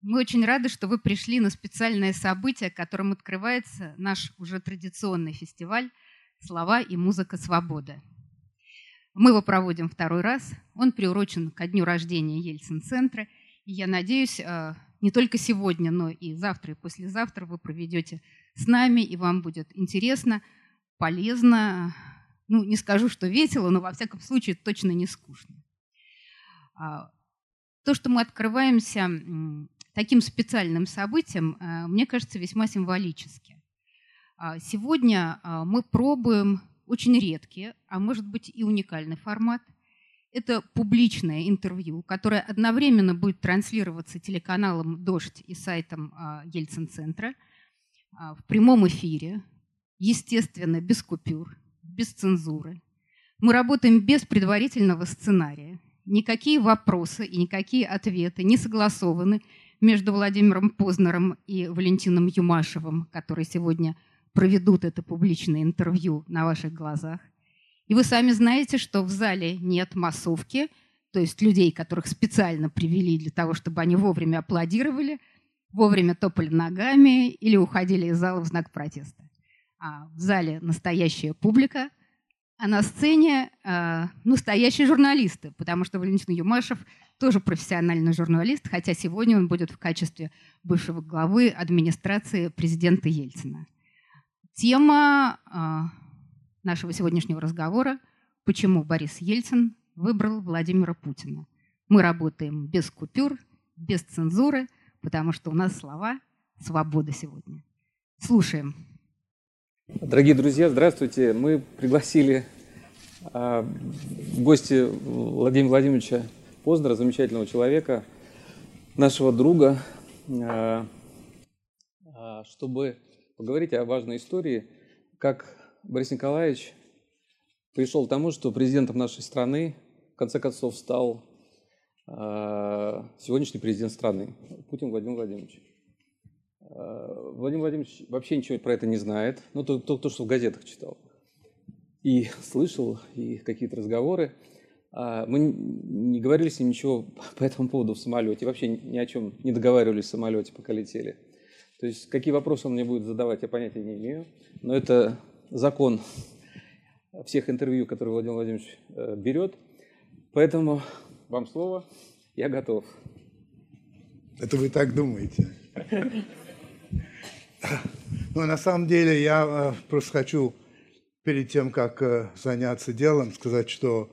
Мы очень рады, что вы пришли на специальное событие, которым открывается наш уже традиционный фестиваль «Слова и музыка свободы». Мы его проводим второй раз. Он приурочен ко дню рождения Ельцин-центра. И я надеюсь, э, не только сегодня, но и завтра и послезавтра вы проведете с нами, и вам будет интересно, полезно, ну, не скажу, что весело, но во всяком случае точно не скучно. А, то, что мы открываемся таким специальным событием, э, мне кажется, весьма символически. А, сегодня а, мы пробуем очень редкий, а может быть и уникальный формат. Это публичное интервью, которое одновременно будет транслироваться телеканалом «Дождь» и сайтом Ельцин-центра в прямом эфире, естественно, без купюр, без цензуры. Мы работаем без предварительного сценария. Никакие вопросы и никакие ответы не согласованы между Владимиром Познером и Валентином Юмашевым, которые сегодня проведут это публичное интервью на ваших глазах. И вы сами знаете, что в зале нет массовки, то есть людей, которых специально привели для того, чтобы они вовремя аплодировали, вовремя топали ногами или уходили из зала в знак протеста. А в зале настоящая публика, а на сцене э, настоящие журналисты, потому что Валентин Юмашев тоже профессиональный журналист, хотя сегодня он будет в качестве бывшего главы администрации президента Ельцина. Тема э, нашего сегодняшнего разговора – почему Борис Ельцин выбрал Владимира Путина. Мы работаем без купюр, без цензуры, потому что у нас слова «свобода» сегодня. Слушаем. Дорогие друзья, здравствуйте. Мы пригласили а, в гости Владимира Владимировича Познера, замечательного человека, нашего друга, а, а, чтобы поговорить о важной истории, как Борис Николаевич пришел к тому, что президентом нашей страны в конце концов стал сегодняшний президент страны Путин Владимир Владимирович. Э, Владимир Владимирович вообще ничего про это не знает, ну, то, то, то что в газетах читал. И слышал, и какие-то разговоры. А, мы не говорили с ним ничего по этому поводу в самолете, вообще ни о чем не договаривались в самолете, пока летели. То есть какие вопросы он мне будет задавать, я понятия не имею. Но это закон всех интервью, которые Владимир Владимирович э, берет. Поэтому вам слово, я готов. Это вы так думаете? Ну, на самом деле, я э, просто хочу перед тем, как э, заняться делом, сказать, что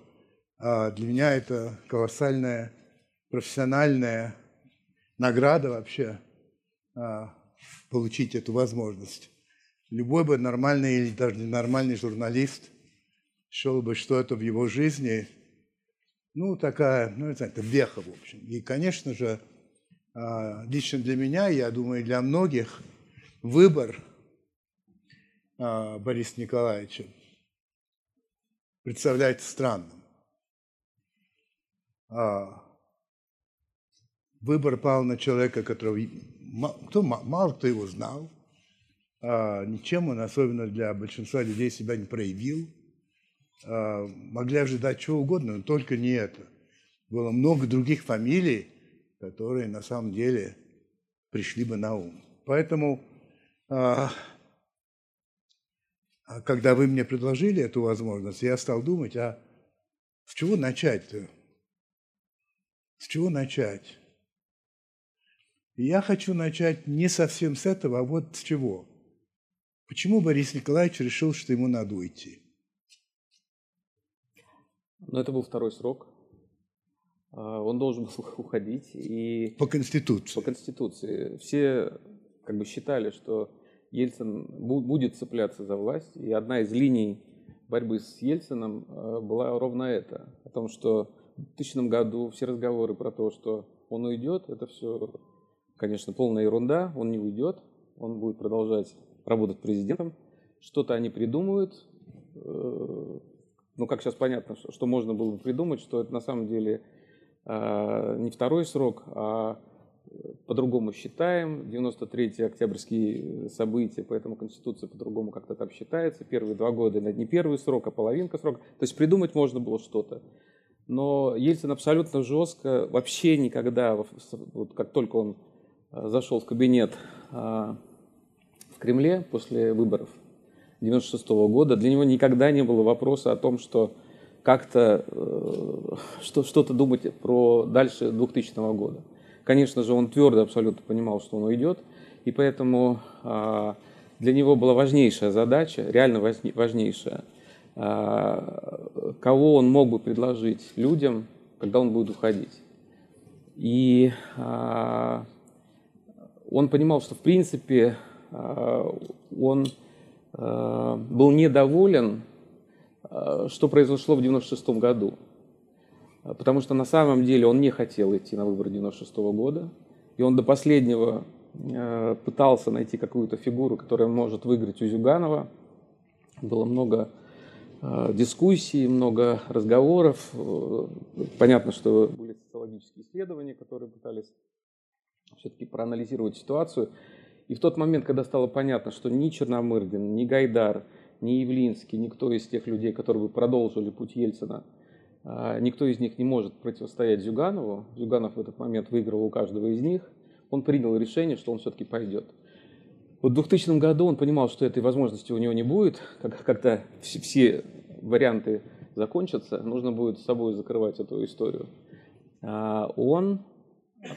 для меня это колоссальная профессиональная награда вообще получить эту возможность. Любой бы нормальный или даже ненормальный журналист шел бы, что это в его жизни, ну, такая, ну, это веха, в общем. И, конечно же, лично для меня, я думаю, для многих – выбор а, Бориса Николаевича представляется странным. А, выбор пал на человека, которого кто, мало кто его знал, а, ничем он, особенно для большинства людей, себя не проявил. Могли ожидать чего угодно, но только не это. Было много других фамилий, которые на самом деле пришли бы на ум. Поэтому а, а когда вы мне предложили эту возможность, я стал думать, а с чего начать-то? С чего начать? И я хочу начать не совсем с этого, а вот с чего. Почему Борис Николаевич решил, что ему надо уйти? Ну, это был второй срок. А, он должен был уходить. И... По Конституции. По Конституции. Все как бы считали, что Ельцин будет цепляться за власть. И одна из линий борьбы с Ельцином э, была ровно это. О том, что 2000 году все разговоры про то, что он уйдет, это все, конечно, полная ерунда. Он не уйдет, он будет продолжать работать президентом. Что-то они придумают. Э, ну, как сейчас понятно, что можно было бы придумать, что это на самом деле э, не второй срок, а по-другому считаем. 93-й октябрьские события, поэтому Конституция по-другому как-то там считается. Первые два года не первый срок, а половинка срока. То есть придумать можно было что-то. Но Ельцин абсолютно жестко, вообще никогда, вот как только он зашел в кабинет в Кремле после выборов 96 года, для него никогда не было вопроса о том, что как-то что, что-то думать про дальше 2000 года. Конечно же, он твердо абсолютно понимал, что он уйдет, и поэтому для него была важнейшая задача, реально важнейшая, кого он мог бы предложить людям, когда он будет уходить. И он понимал, что в принципе он был недоволен, что произошло в 96 году. Потому что на самом деле он не хотел идти на выборы 96 года. И он до последнего Э, пытался найти какую-то фигуру, которая может выиграть у Зюганова. Было много э, дискуссий, много разговоров. Э, понятно, что были социологические исследования, которые пытались все-таки проанализировать ситуацию. И в тот момент, когда стало понятно, что ни Черномырдин, ни Гайдар, ни Явлинский, никто из тех людей, которые бы продолжили путь Ельцина, никто из них не может противостоять Зюганову. Зюганов в этот момент выиграл у каждого из них он принял решение, что он все-таки пойдет. Вот в 2000 году он понимал, что этой возможности у него не будет, все, все варианты закончатся, нужно будет с собой закрывать эту историю. А он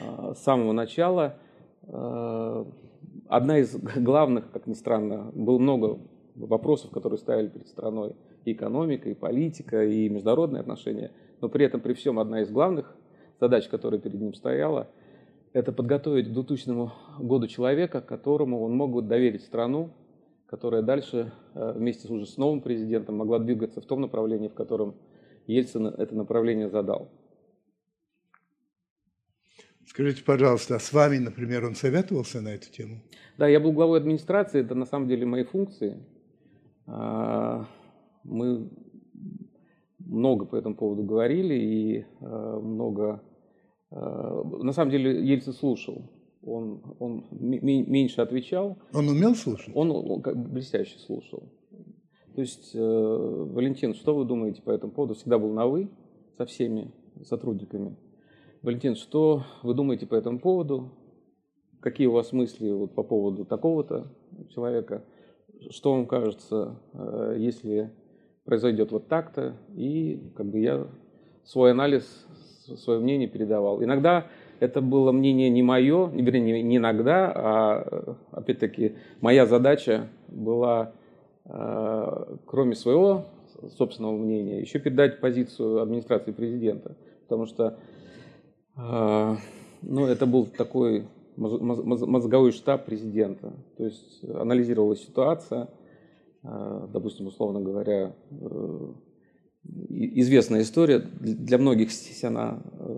а, с самого начала, а, одна из главных, как ни странно, было много вопросов, которые ставили перед страной, и экономика, и политика, и международные отношения, но при этом, при всем, одна из главных задач, которая перед ним стояла – это подготовить к 2000 году человека, которому он мог бы доверить страну, которая дальше э, вместе уже с новым президентом могла двигаться в том направлении, в котором Ельцин это направление задал. Скажите, пожалуйста, а с вами, например, он советовался на эту тему? Да, я был главой администрации, это на самом деле мои функции. А, мы много по этому поводу говорили и э, много Э, на самом деле Ельцин слушал. Он, он меньше отвечал. Он умел слушать? Он, он блестяще слушал. То есть, э, Валентин, что вы думаете по этому поводу? Всегда был на «вы» со всеми сотрудниками. Валентин, что вы думаете по этому поводу? Какие у вас мысли вот по поводу такого-то человека? Что вам кажется, э, если произойдет вот так-то? И как бы я свой анализ свое мнение передавал. Иногда это было мнение не мое, вернее, не иногда, а опять-таки моя задача была, э, кроме своего собственного мнения, еще передать позицию администрации президента. Потому что э, ну, это был такой мозговой штаб президента. То есть анализировалась ситуация, э, допустим, условно говоря, известная история, для многих здесь она э,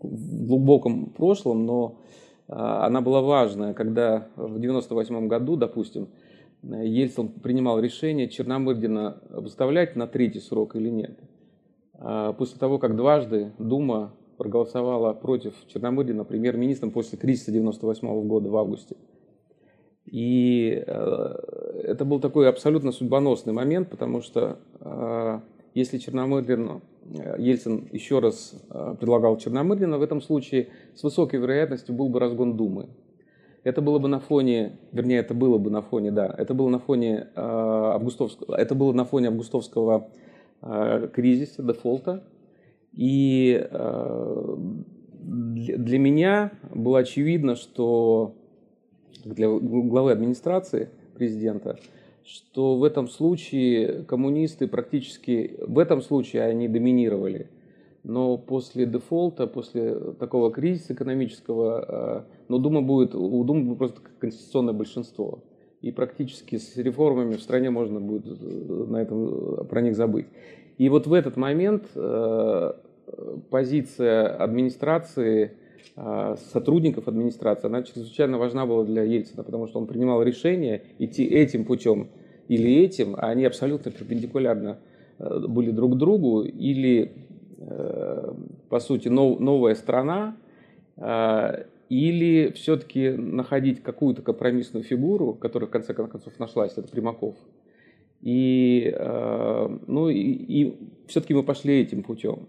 в глубоком прошлом, но а, она была важная, когда в 98 году, допустим, Ельцин принимал решение Черномырдина выставлять на третий срок или нет. А, после того, как дважды Дума проголосовала против Черномырдина премьер-министром после кризиса 98 года в августе. И э, это был такой абсолютно судьбоносный момент, потому что если Черномырдин, э, Ельцин еще раз э, предлагал Черномырдина, в этом случае с высокой вероятностью был бы разгон Думы. Это было бы на фоне, вернее, это было бы на фоне, да, это было на фоне э, августовского, это было на фоне августовского э, кризиса, дефолта. И э, для, меня было очевидно, что для главы администрации президента что в этом случае коммунисты практически, в этом случае они доминировали. Но после дефолта, после такого кризиса экономического, э, ну, Дума будет, у Думы будет просто конституционное большинство. И практически с реформами в стране можно будет э, на этом, про них забыть. И вот в этот момент э, позиция администрации, сотрудников администрации, она чрезвычайно важна была для Ельцина, потому что он принимал решение идти этим путем или этим, а они абсолютно перпендикулярно э, были друг другу, или, э, по сути, новая страна, э, или все-таки находить какую-то компромиссную фигуру, которая в конце концов нашлась, это Примаков. И, ну, и, и все-таки мы пошли этим путем.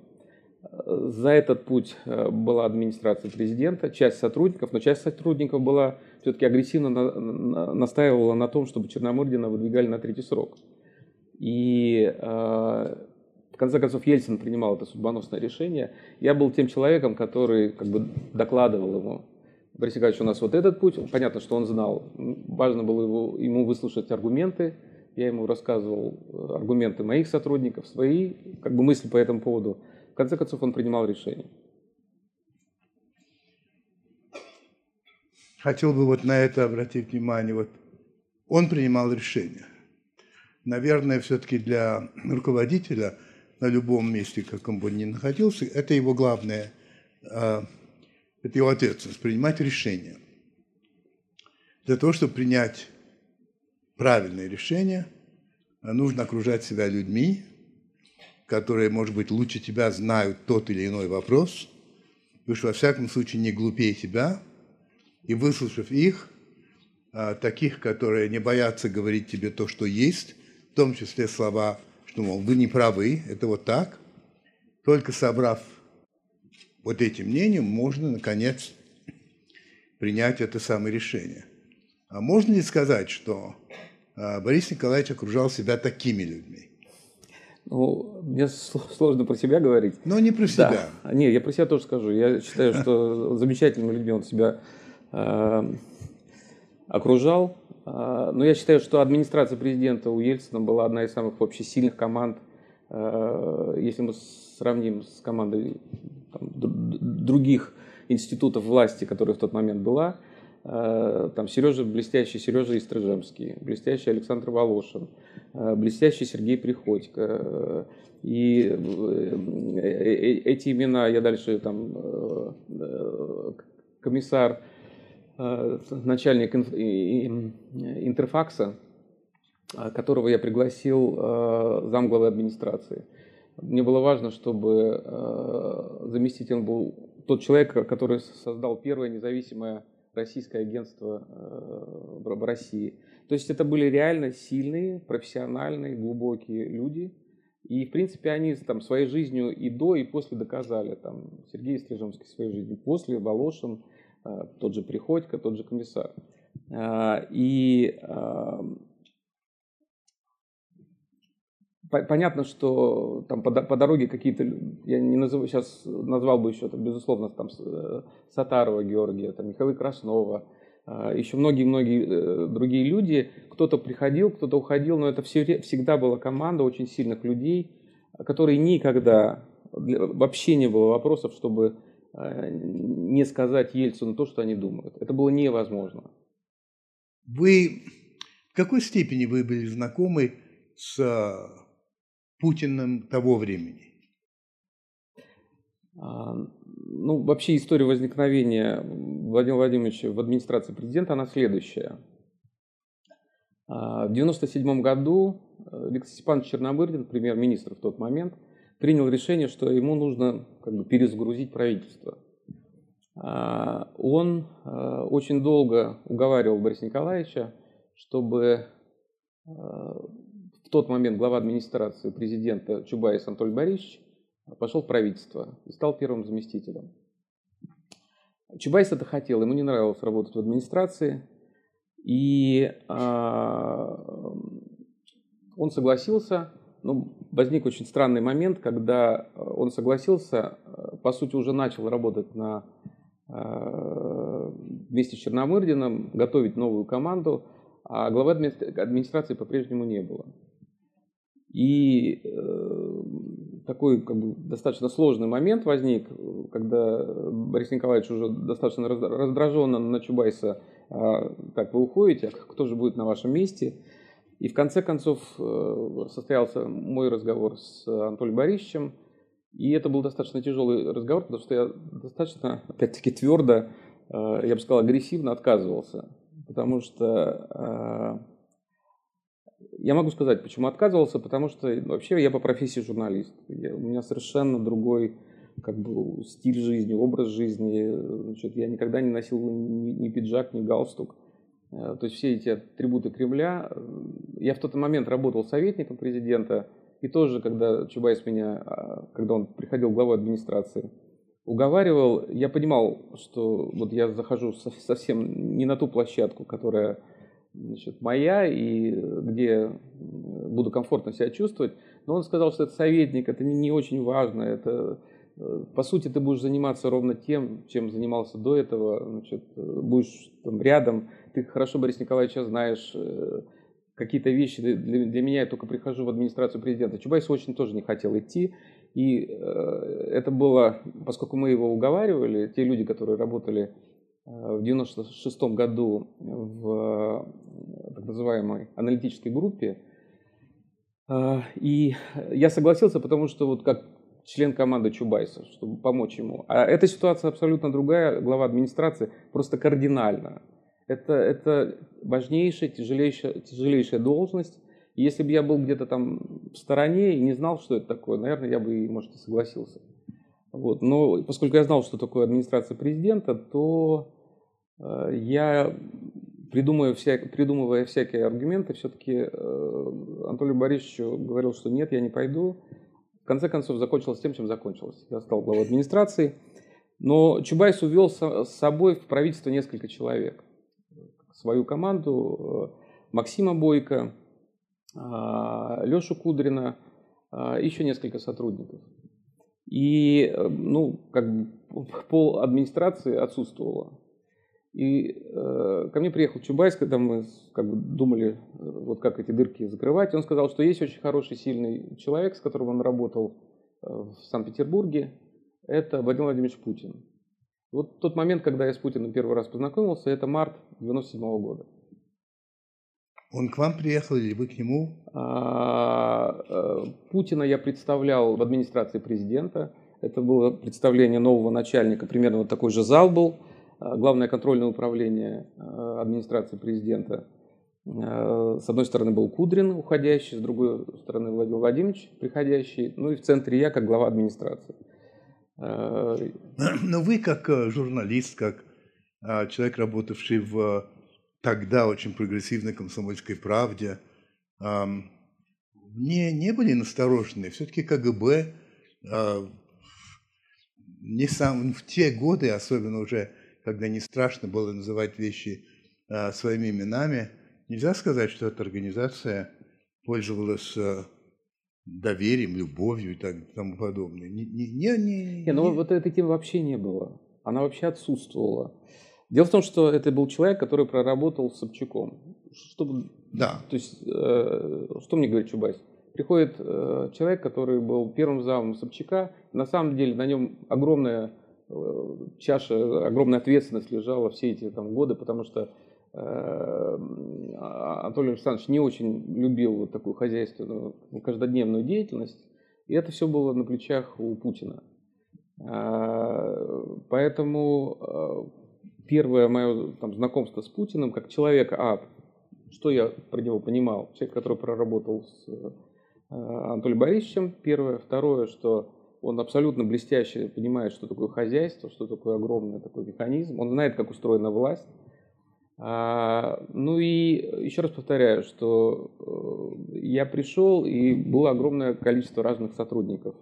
За этот путь была администрация президента, часть сотрудников, но часть сотрудников была все-таки агрессивно настаивала на том, чтобы Черномырдина выдвигали на третий срок. И в конце концов Ельцин принимал это судьбоносное решение. Я был тем человеком, который как бы докладывал ему Борис Николаевич, у нас вот этот путь. Понятно, что он знал. Важно было его, ему выслушать аргументы. Я ему рассказывал э, аргументы моих сотрудников, свои как бы мысли по этому поводу. Конце концов, он принимал решение. Хотел бы вот на это обратить внимание. Вот он принимал решение. Наверное, все-таки для руководителя на любом месте, бы он ни находился, это его главное а, это его ответственность, принимать решения. Для того, чтобы принять правильное решение, нужно окружать себя людьми, которые, может быть, лучше тебя знают тот или иной вопрос, и уж во всяком случае не глупее тебя, и выслушав их, а, таких, которые не боятся говорить тебе то, что есть, в том числе слова, что, мол, вы не правы, это вот так, только собрав вот этим мнением можно, наконец, принять это самое решение. А можно ли сказать, что а, Борис Николаевич окружал себя такими людьми? Ну, мне сложно про себя говорить. Но не про себя. Да. Не, я про себя тоже скажу. Я считаю, что замечательными людьми он себя э, окружал. Э, но я считаю, что администрация президента у Ельцина была одна из самых вообще сильных команд. Э, если мы сравним с командой там, других институтов власти, которые в тот момент была, э, там Сережа, блестящий Сережа Истрыжемский, блестящий Александр Волошин, блестящий Сергей Приходько. И эти имена, я дальше там комиссар, начальник интерфакса, которого я пригласил замглавы администрации – мне было важно, чтобы э, заместителем был тот человек, который создал первое независимое российское агентство э, в России. То есть это были реально сильные, профессиональные, глубокие люди. И, в принципе, они там своей жизнью и до, и после доказали. Там, Сергей Стрижемский своей жизнью после, Волошин, э, тот же Приходько, тот же комиссар. И понятно, что там по, по дороге какие-то, я не назову, сейчас назвал бы еще, там, безусловно, там э, Сатарова Георгия, там, Михаила Краснова, а, еще многие-многие э, другие люди. Кто-то приходил, кто-то уходил, но это все, всегда была команда очень сильных людей, которые никогда, вообще не было вопросов, чтобы э, не сказать Ельцину то, что они думают. Это было невозможно. Вы в какой степени вы были знакомы с Путиным того времени? Ну, вообще история возникновения Владимира Владимировича в администрации президента, она следующая. А, в 1997 году э, Алексей Степанович Чернобырдин, премьер-министр в тот момент, принял решение, что ему нужно как бы, перезагрузить правительство. А, он э, очень долго уговаривал Бориса Николаевича, чтобы э, в тот момент глава администрации президента Чубайс Анатолий Борисович пошел в правительство и стал первым заместителем. Чубайс это хотел, ему не нравилось работать в администрации, и а, он согласился, но возник очень странный момент, когда он согласился, по сути уже начал работать на, а, вместе с Черномырдиным, готовить новую команду, а главы администрации по-прежнему не было. И э, такой как бы, достаточно сложный момент возник, когда Борис Николаевич уже достаточно раздраженно на Чубайса, э, так, вы уходите, а кто же будет на вашем месте? И в конце концов э, состоялся мой разговор с Анатолием Борисовичем, и это был достаточно тяжелый разговор, потому что я достаточно, опять-таки, твердо, э, я бы сказал, агрессивно отказывался, потому что э, я могу сказать, почему отказывался, потому что вообще я по профессии журналист. Я, у меня совершенно другой как бы, стиль жизни, образ жизни. Значит, я никогда не носил ни, ни пиджак, ни галстук. Э, то есть все эти атрибуты Кремля. Э, я в тот момент работал советником президента, И тоже, когда Чубайс меня, а, когда он приходил главой администрации, уговаривал, я понимал, что вот я захожу совсем не на ту площадку, которая значит, моя и где буду комфортно себя чувствовать. Но он сказал, что это советник, это не, не очень важно, это э, по сути ты будешь заниматься ровно тем, чем занимался до этого, значит, будешь там рядом, ты хорошо Борис Николаевича знаешь, э, какие-то вещи для, для меня, я только прихожу в администрацию президента. Чубайс очень тоже не хотел идти, и э, это было, поскольку мы его уговаривали, те люди, которые работали э, в 96 году в э, так называемой аналитической группе, э, и я согласился, потому что вот как член команды Чубайса, чтобы помочь ему. А эта ситуация абсолютно другая, глава администрации, просто кардинально. Это, это важнейшая, тяжелейшая, тяжелейшая должность. Если бы я был где-то там в стороне и не знал, что это такое, наверное, я бы, может, и согласился. Вот. Но поскольку я знал, что такое администрация президента, то э, я, придумывая, вся, придумывая всякие аргументы, все-таки э, Анатолию Борисовичу говорил, что нет, я не пойду. В конце концов, закончилось тем, чем закончилось. Я стал главой администрации. Но Чубайс увел с собой в правительство несколько человек свою команду э, Максима Бойко, Лешу Кудрина, еще несколько сотрудников. И э, ну, как бы пол администрации отсутствовало. И э, ко мне приехал Чубайс, когда мы как бы думали, вот как эти дырки закрывать. Он сказал, что есть очень хороший, сильный человек, с которым он работал в Санкт-Петербурге. Это Владимир Владимирович Путин. Вот тот момент, когда я с Путиным первый раз познакомился, это март 97 -го года. Он к вам приехал или вы к нему? А, э, Путина я представлял в администрации президента. Это было представление нового начальника, примерно вот такой же зал был. А, главное контрольное управление э, администрации президента. Э, с одной стороны был Кудрин, уходящий, с другой стороны Владимир Владимирович, приходящий, ну и в центре я, как глава администрации. Но вы как э, журналист, как человек, работавший в тогда очень прогрессивной комсомольской правде, не, не были насторожены. Все-таки КГБ не сам, в те годы, особенно уже, когда не страшно было называть вещи а, своими именами, нельзя сказать, что эта организация пользовалась доверием, любовью и так, тому подобное. Не, не, не, не, не, ну вот этой темы вообще не было. Она вообще отсутствовала. Дело в том, что это был человек, который проработал с Собчаком. Чтобы, да. То есть, э, что мне говорит Чубайс? Приходит э, человек, который был первым замом Собчака. На самом деле на нем огромная э, чаша, огромная ответственность лежала все эти там, годы, потому что Эм, а, Анатолий Александрович не очень любил вот такую хозяйственную, ну, каждодневную деятельность, и это все было на плечах у Путина. А, поэтому э, первое мое там, знакомство с Путиным, как человека, а, что я про него понимал, человек, который проработал с э, Анатолием Борисовичем, первое. Второе, что он абсолютно блестяще понимает, что такое хозяйство, что такое огромный такой механизм, он знает, как устроена власть, а, ну и еще раз повторяю, что э, я пришел и было огромное количество разных сотрудников.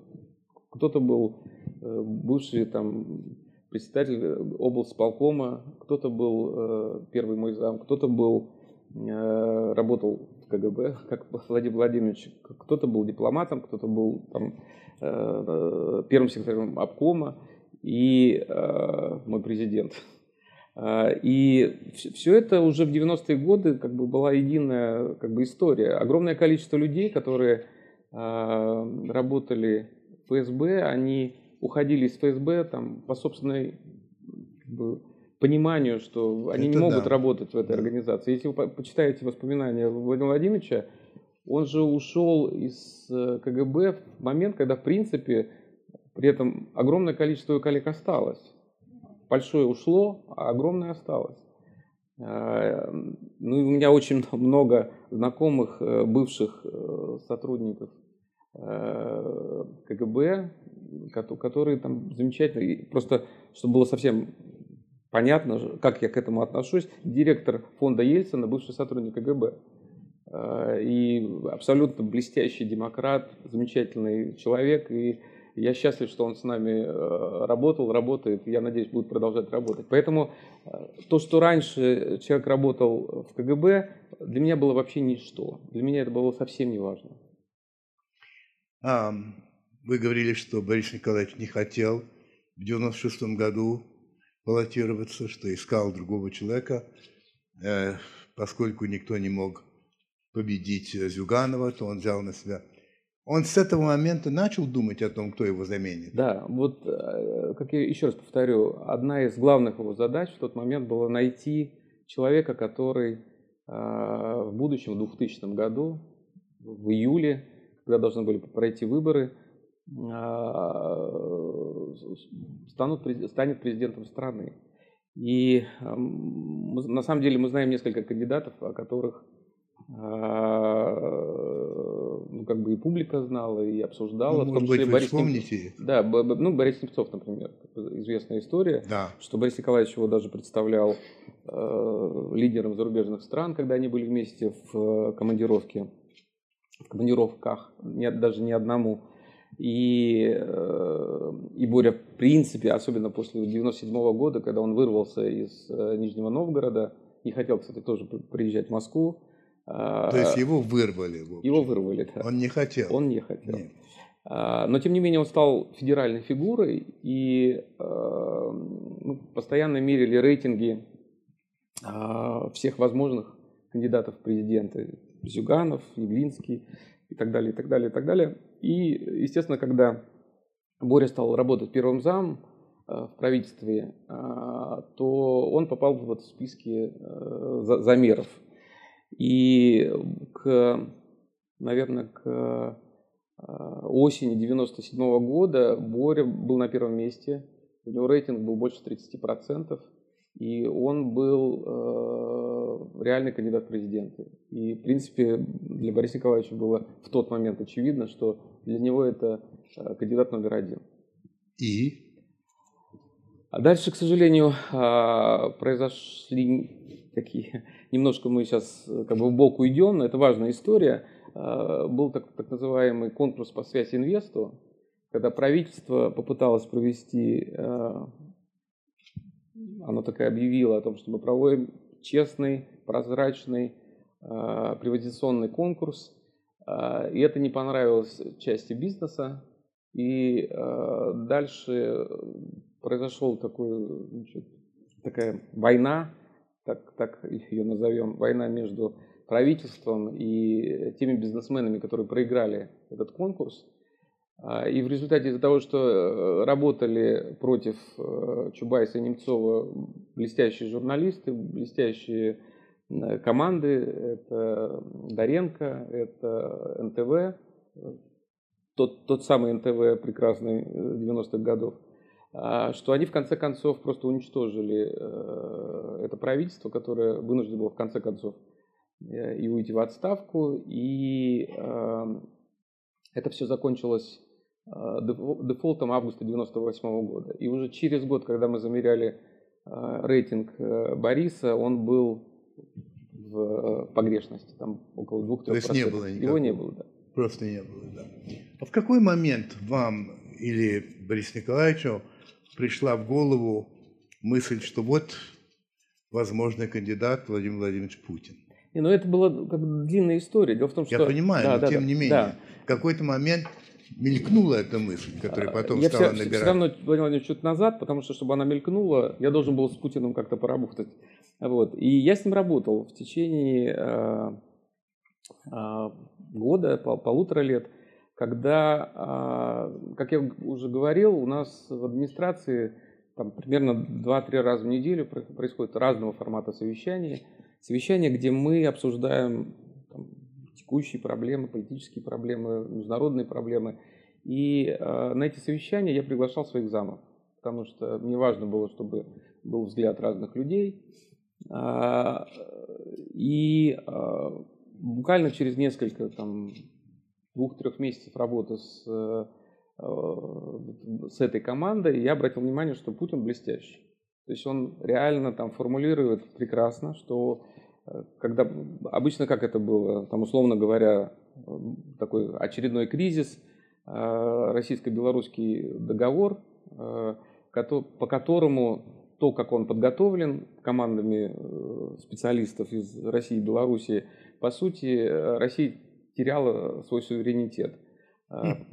Кто-то был э, бывший там председатель облсполкома, кто-то был э, первый мой зам, кто-то был работал в КГБ, как Владимир Владимирович, кто-то был дипломатом, кто-то был там, первым секретарем обкома и мой президент. И все это уже в 90-е годы как бы была единая как бы, история. Огромное количество людей, которые работали в ФСБ, они уходили из ФСБ там, по собственной как бы, пониманию, что они это не могут да. работать в этой организации. Если вы почитаете воспоминания Владимира Владимировича, он же ушел из э, КГБ в момент, когда, в принципе, при этом огромное количество коллег осталось большое ушло, а огромное осталось. А, ну, у меня очень много знакомых э, бывших э, сотрудников э, КГБ, которые там замечательно, просто чтобы было совсем понятно, как я к этому отношусь, директор фонда Ельцина, бывший сотрудник КГБ. э, и абсолютно блестящий демократ, замечательный человек, и я счастлив, что он с нами э, работал, работает, я надеюсь, будет продолжать работать. Поэтому то, что раньше человек работал в КГБ, для меня было вообще ничто. Для меня это было совсем не важно. А, вы говорили, что Борис Николаевич не хотел в 96 году баллотироваться, что искал другого человека, э, поскольку никто не мог победить Зюганова, то он взял на себя. Он с этого момента начал думать о том, кто его заменит. Да, вот, э, как я еще раз повторю, одна из главных его задач в тот момент была найти человека, который э, в будущем, в 2000 году, в июле, когда должны были пройти выборы, станут, станет президентом страны. И на самом деле мы знаем несколько кандидатов, о которых а, ну, как бы и публика знала, и обсуждала. Ну, в том числе быть, Борис вспомните. Да, ну, Борис Немцов, например, известная история, да. что Борис Николаевич его даже представлял э, лидером зарубежных стран, когда они были вместе в командировке, в командировках, нет, даже не одному. И, э, и Боря, в принципе, особенно после 97 -го года, когда он вырвался из э, Нижнего Новгорода, не хотел, кстати, тоже приезжать в Москву. А, То есть его вырвали? Его вырвали, да. Он не хотел? Он не хотел. Нет. А, но, тем не менее, он стал федеральной фигурой, и э, ну, постоянно мерили рейтинги а, всех возможных кандидатов в президенты. Зюганов, Явлинский и так далее, и так далее, и так далее. И, естественно, когда Боря стал работать первым зам э, в правительстве, э, то он попал в вот списки э, замеров. И к, наверное, к осени 97 -го года Боря был на первом месте. У него рейтинг был больше 30% и он был реальный кандидат в президенты. И, в принципе, для Бориса Николаевича было в тот момент очевидно, что для него это э, кандидат номер один. И? А дальше, к сожалению, э, произошли такие... Немножко мы сейчас э, как бы в бок уйдем, но это важная история. Э, был так, так называемый конкурс по связи инвесту, когда правительство попыталось провести э, оно такая объявило о том, что мы проводим честный, прозрачный э, приватизационный конкурс. Э, и это не понравилось части бизнеса. И э, дальше произошел такой, значит, такая война, так, так ее назовем, война между правительством и теми бизнесменами, которые проиграли этот конкурс. А, и в результате из-за того, что э, работали против э, Чубайса и Немцова блестящие журналисты, блестящие команды, это Доренко, это НТВ, тот, тот самый НТВ прекрасный 90-х годов, а, что они в конце концов просто уничтожили э, это правительство, которое вынуждено было в конце концов и уйти в отставку, и это все закончилось Э, дефолтом августа 1998 года. И уже через год, когда мы замеряли э, рейтинг э, Бориса, он был в погрешности, там около 2-3%. То есть не было никакого. Его не было, да. Просто не было, да. А в какой момент вам или Борису Николаевичу пришла в голову мысль, что вот возможный кандидат Владимир Владимирович Путин? Не, ну это была как бы длинная история. Дело в том, что... Я понимаю, да, но да, тем да, не менее, да. в какой-то момент мелькнула эта мысль, которая потом я стала все, набирать? все равно, Владимир Владимирович, чуть назад, потому что, чтобы она мелькнула, я должен был с Путиным как-то поработать. Вот. И я с ним работал в течение э, э, года, пол, полутора лет, когда, э, как я уже говорил, у нас в администрации там, примерно 2-3 раза в неделю происходит разного формата совещания. Совещания, где мы обсуждаем текущие проблемы, политические проблемы, международные проблемы. И э, на эти совещания я приглашал своих замов, потому что мне важно было, чтобы был взгляд разных людей. А, и а, буквально через несколько, там, двух-трех месяцев работы с, э, с этой командой я обратил внимание, что Путин блестящий. То есть он реально там формулирует прекрасно, что когда обычно как это было, там условно говоря, такой очередной кризис, российско-белорусский договор, по которому то, как он подготовлен командами специалистов из России и Белоруссии, по сути, Россия теряла свой суверенитет.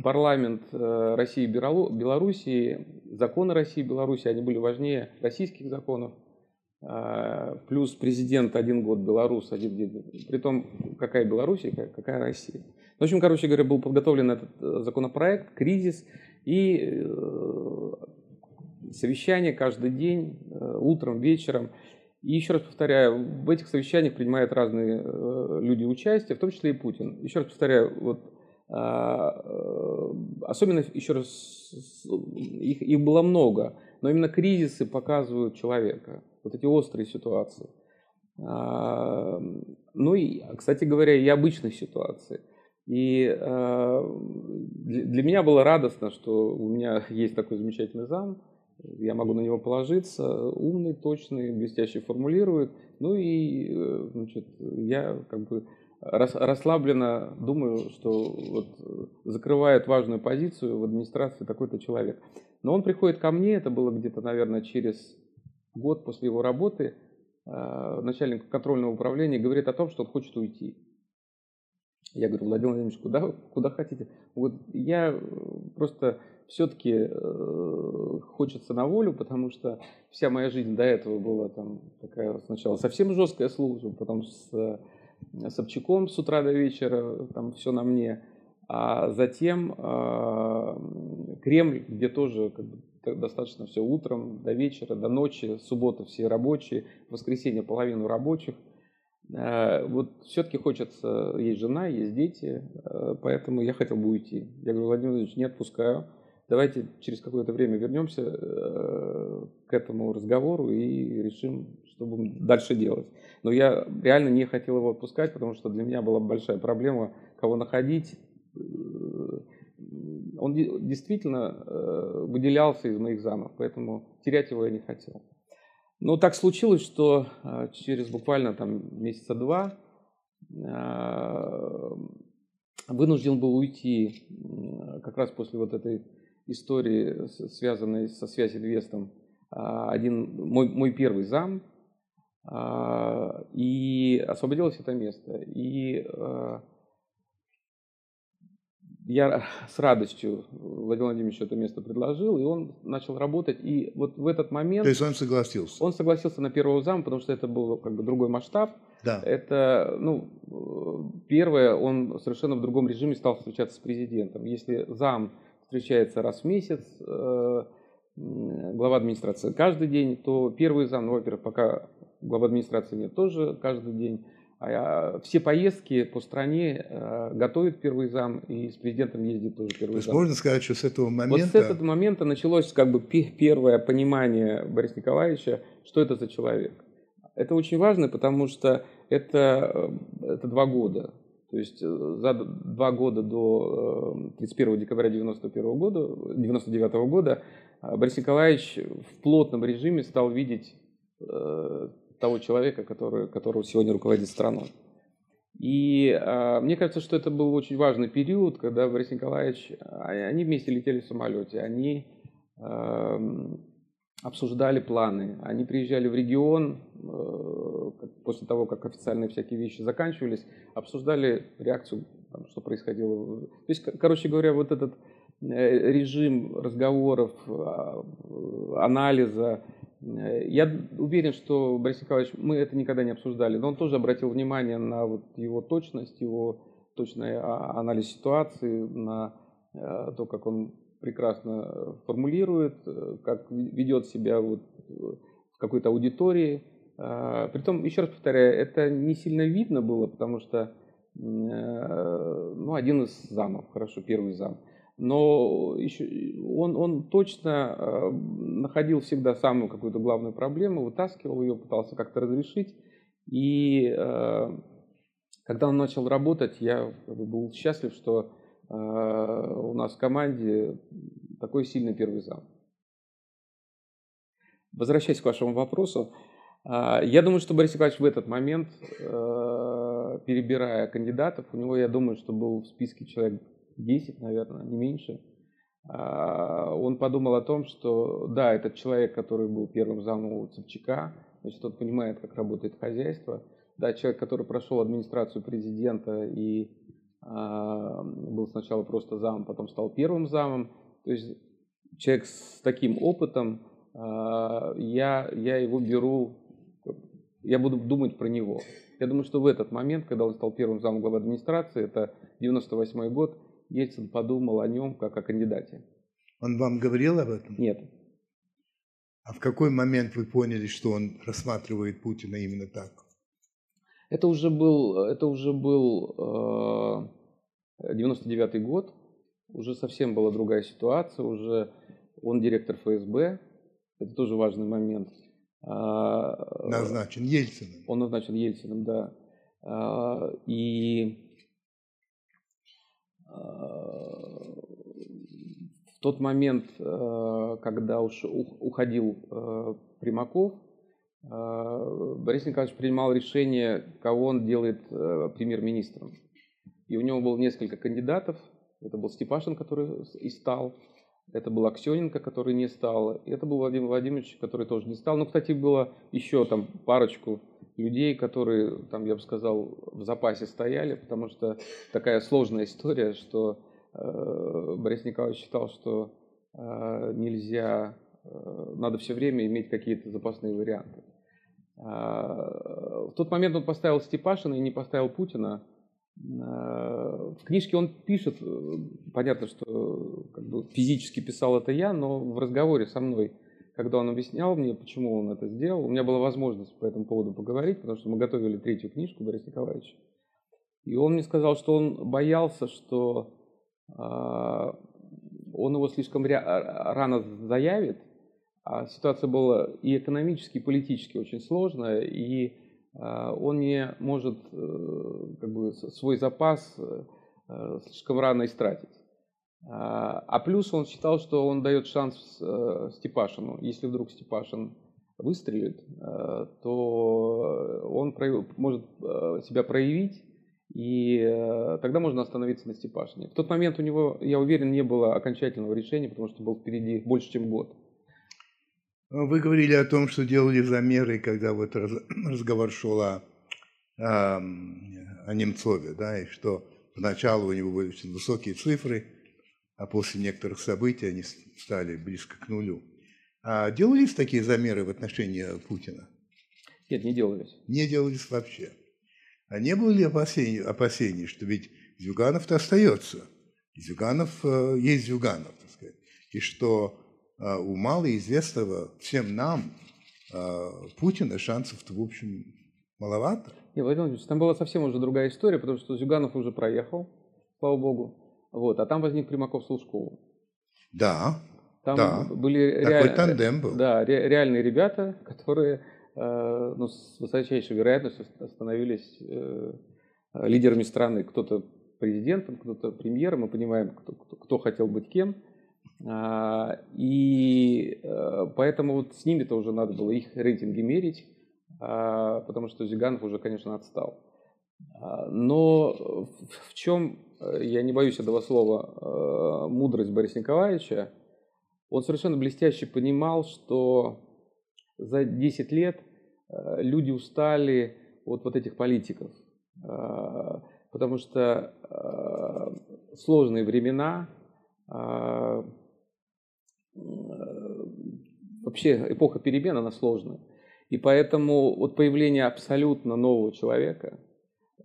Парламент России и Белоруссии, законы России и Белоруссии, они были важнее российских законов. А, плюс президент один год белорус, один день. Притом, какая Белоруссия, какая Россия. В общем, короче говоря, был подготовлен этот э, законопроект, кризис и э, совещание каждый день, э, утром, вечером. И еще раз повторяю, в этих совещаниях принимают разные люди участие, в том числе и Путин. Еще раз повторяю, вот а, особенно, еще раз, их, их было много, но именно кризисы показывают человека вот эти острые ситуации. Ну и, кстати говоря, и обычные ситуации. И для меня было радостно, что у меня есть такой замечательный зам, я могу на него положиться, умный, точный, блестяще формулирует. Ну и э, значит, я как бы расслабленно думаю, что вот закрывает важную позицию в администрации такой-то человек. Но он приходит ко мне, это было где-то, наверное, через год после его работы э, начальник контрольного управления говорит о том, что он хочет уйти. Я говорю, Владимир Владимирович, куда, куда хотите? Вот я э, просто все-таки э, хочется на волю, потому что вся моя жизнь до этого была там такая сначала совсем жесткая служба, потом с Собчаком с утра до вечера, там все на мне, а затем э, Кремль, где тоже как бы, достаточно все утром, до вечера, до ночи, суббота все рабочие, воскресенье половину рабочих. Э, вот все-таки хочется, есть жена, есть дети, э, поэтому я хотел бы уйти. Я говорю, Владимир Владимирович, не отпускаю. Давайте через какое-то время вернемся э, к этому разговору и решим, что будем дальше делать. Но я реально не хотел его отпускать, потому что для меня была большая проблема, кого находить, он действительно э, выделялся из моих замов, поэтому терять его я не хотел. Но так случилось, что э, через буквально там месяца два э, вынужден был уйти как раз после вот этой истории, связанной со связью инвестом, один мой, мой первый зам, и освободилось это место. И я с радостью Владимир Владимирович это место предложил, и он начал работать. И вот в этот момент... То есть он согласился? Он согласился на первого зам, потому что это был как бы другой масштаб. Да. Это, ну, первое, он совершенно в другом режиме стал встречаться с президентом. Если зам встречается раз в месяц, э, глава администрации каждый день, то первый зам, ну, во-первых, пока глава администрации нет, тоже каждый день. А все поездки по стране э, готовит первый зам, и с президентом ездит тоже первый То есть зам. можно сказать, что с этого момента... Вот с этого момента началось как бы первое понимание Бориса Николаевича, что это за человек. Это очень важно, потому что это, э, это два года. То есть э, за два года до 31 декабря 91 года, 99 года Борис Николаевич в плотном режиме стал видеть того человека, который, которого сегодня руководит страной. И э, мне кажется, что это был очень важный период, когда Борис Николаевич, а, они вместе летели в самолете, они э, обсуждали планы, они приезжали в регион э, после того, как официальные всякие вещи заканчивались, обсуждали реакцию, там, что происходило. То есть, короче говоря, вот этот э, режим разговоров, анализа, я уверен, что Борис Николаевич, мы это никогда не обсуждали, но он тоже обратил внимание на вот его точность, его точный а, анализ ситуации, на э, то, как он прекрасно формулирует, э, как ведет себя вот в какой-то аудитории. Притом, еще раз повторяю, это не сильно видно было, потому что ну, один из замов, хорошо, первый зам – но еще, он, он точно э, находил всегда самую какую-то главную проблему, вытаскивал ее, пытался как-то разрешить. И э, когда он начал работать, я был счастлив, что э, у нас в команде такой сильный первый зам. Возвращаясь к вашему вопросу, А, я думаю, что Борис Николаевич в этот момент, э, перебирая кандидатов, у него, я думаю, что был в списке человек 10, наверное, не меньше. А, он подумал о том, что да, этот человек, который был первым замом у Собчака, значит, он понимает, как работает хозяйство. Да, человек, который прошел администрацию президента и а, был сначала просто замом, потом стал первым замом. То есть человек с таким опытом, я, я его беру я буду думать про него. Я думаю, что в этот момент, когда он стал первым замом главы администрации, это 98 год, Ельцин подумал о нем как о кандидате. Он вам говорил об этом? Нет. А в какой момент вы поняли, что он рассматривает Путина именно так? Это уже был, это уже был э, 99 год, уже совсем была другая ситуация, уже он директор ФСБ, это тоже важный момент. А, назначен Ельциным. Он назначен Ельциным, да. А, и в тот момент, когда уж уходил Примаков, Борис Николаевич принимал решение, кого он делает премьер-министром. И у него было несколько кандидатов. Это был Степашин, который и стал. Это был Аксененко, который не стал. И это был Владимир Владимирович, который тоже не стал. Ну, кстати, было еще там парочку людей, которые, там, я бы сказал, в запасе стояли, потому что такая сложная история, что э, Борис Николаевич считал, что э, нельзя, э, надо все время иметь какие-то запасные варианты. Э, в тот момент он поставил Степашина и не поставил Путина. В книжке он пишет, э, понятно, что как бы физически писал это я, но в разговоре со мной, когда он объяснял мне, почему он это сделал, у меня была возможность по этому поводу поговорить, потому что мы готовили третью книжку Бориса Николаевича. И он мне сказал, что он боялся, что а, он его слишком рано заявит, а ситуация была и экономически, и политически очень сложная, и а, он не может э, как бы, свой запас э, слишком рано истратить. А, а плюс он считал, что он дает шанс э, Степашину. Если вдруг Степашин выстрелит, то он может себя проявить, и тогда можно остановиться на Степашине. В тот момент у него, я уверен, не было окончательного решения, потому что был впереди больше, чем год. Вы говорили о том, что делали замеры, когда вот разговор шел о, о Немцове, да, и что поначалу у него были очень высокие цифры, а после некоторых событий они стали близко к нулю. А делались такие замеры в отношении Путина? Нет, не делались. Не делались вообще. А не было ли опасений, опасений что ведь Зюганов-то остается? Зюганов э, есть Зюганов, так сказать. И что а, у малоизвестного всем нам а, Путина шансов-то, в общем, маловато. Не, Владимир Владимирович, там была совсем уже другая история, потому что Зюганов уже проехал, слава богу, вот, а там возник Примаков с Лужковым. Да, там да. были Такой реаль... тандем был. Да, ре- реальные ребята, которые э, ну, с высочайшей вероятностью становились э, лидерами страны. Кто-то президентом, кто-то премьером. Мы понимаем, кто, кто, кто хотел быть кем. А, и э, поэтому вот с ними-то уже надо было их рейтинги мерить, а, потому что Зиганов уже, конечно, отстал. А, но в чем, э, я не боюсь этого слова, э, мудрость Бориса Николаевича, он совершенно блестяще понимал, что за 10 лет люди устали от вот этих политиков, потому что сложные времена, вообще эпоха перемен, она сложная. И поэтому вот появление абсолютно нового человека,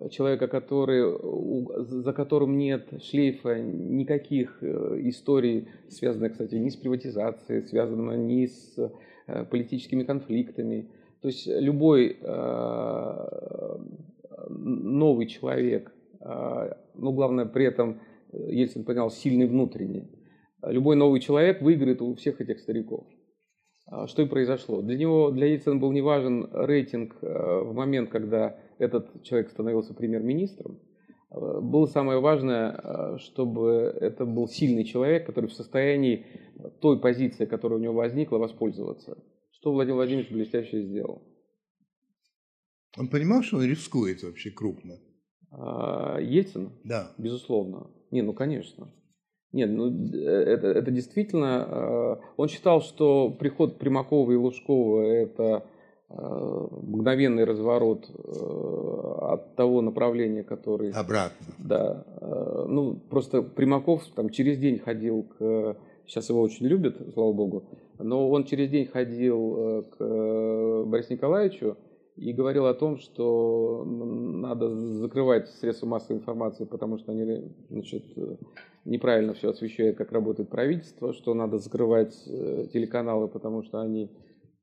человека, который, за которым нет шлейфа никаких э, историй, связанных, кстати, ни с приватизацией, связанных ни с э, политическими конфликтами. То есть любой э, новый человек, но главное при этом, Ельцин понял, сильный внутренний, любой новый человек выиграет у всех этих стариков. А, что и произошло. Для него, для Ельцина был не важен рейтинг э, в момент, когда этот человек становился премьер-министром. Э, было самое важное, чтобы это был сильный человек, который в состоянии той позиции, которая у него возникла, воспользоваться. Что Владимир Владимирович блестяще сделал. Он понимал, что он рискует вообще крупно? А, Ельцин? Да. Безусловно. Не, ну конечно. Нет, ну это, это действительно... А, он считал, что приход Примакова и Лужкова – это а, мгновенный разворот от того направления, который... Обратно. Да. Ну, просто Примаков там через день ходил к... Сейчас его очень любят, слава богу. Но он через день ходил к Борису Николаевичу, и говорил о том, что надо закрывать средства массовой информации, потому что они значит, неправильно все освещают, как работает правительство, что надо закрывать э, телеканалы, потому что они э,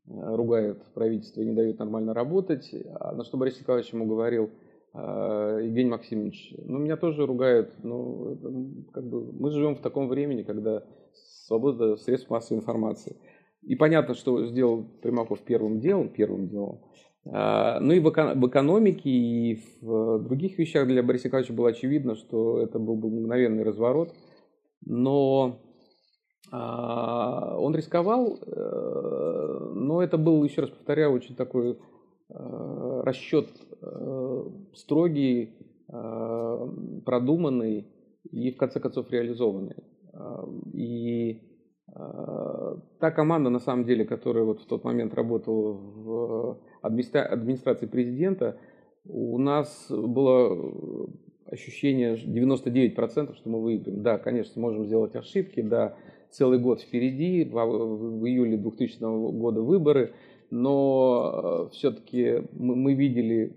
ругают правительство и не дают нормально работать. А на что Борис Николаевич ему говорил, «А, Евгений Максимович, ну меня тоже ругают, но это, как бы, мы живем в таком времени, когда свобода средств массовой информации. И понятно, что сделал Примаков первым делом, первым делом, ну и в экономике, и в других вещах для Бориса Николаевича было очевидно, что это был бы мгновенный разворот. Но а, он рисковал, э, но это был, еще раз повторяю, очень такой э, расчет э, строгий, продуманный и в конце концов реализованный. И та команда, на самом деле, которая вот в тот момент работала в администра... администрации президента, у нас было ощущение 99%, что мы выиграем. Да, конечно, можем сделать ошибки, да, целый год впереди, в, в июле 2000 года выборы, но э, все-таки мы, мы видели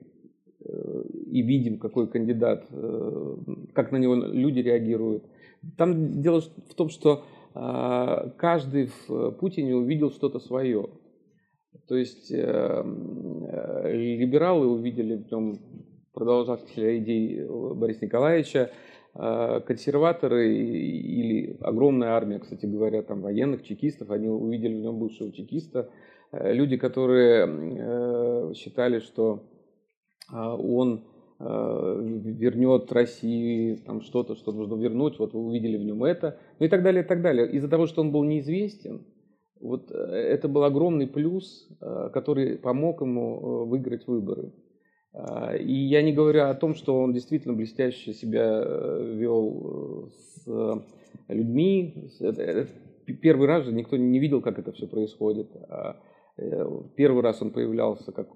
э, и видим, какой кандидат, э, как на него люди реагируют. Там дело в том, что каждый в Путине увидел что-то свое. То есть эм, э, либералы увидели в нем продолжателя идей Бориса Николаевича, э, консерваторы или огромная армия, кстати говоря, там военных, чекистов, они увидели в нем бывшего чекиста. Э, люди, которые считали, что он вернет России там что-то, что нужно вернуть, вот вы увидели в нем это, ну и так далее, и так далее. Из-за того, что он был неизвестен, вот э, это был огромный плюс, э, который помог ему э, выиграть выборы. И я не говорю о том, что он действительно блестяще себя вел с людьми. Первый раз же никто не видел, как это все происходит. А, первый раз он появлялся как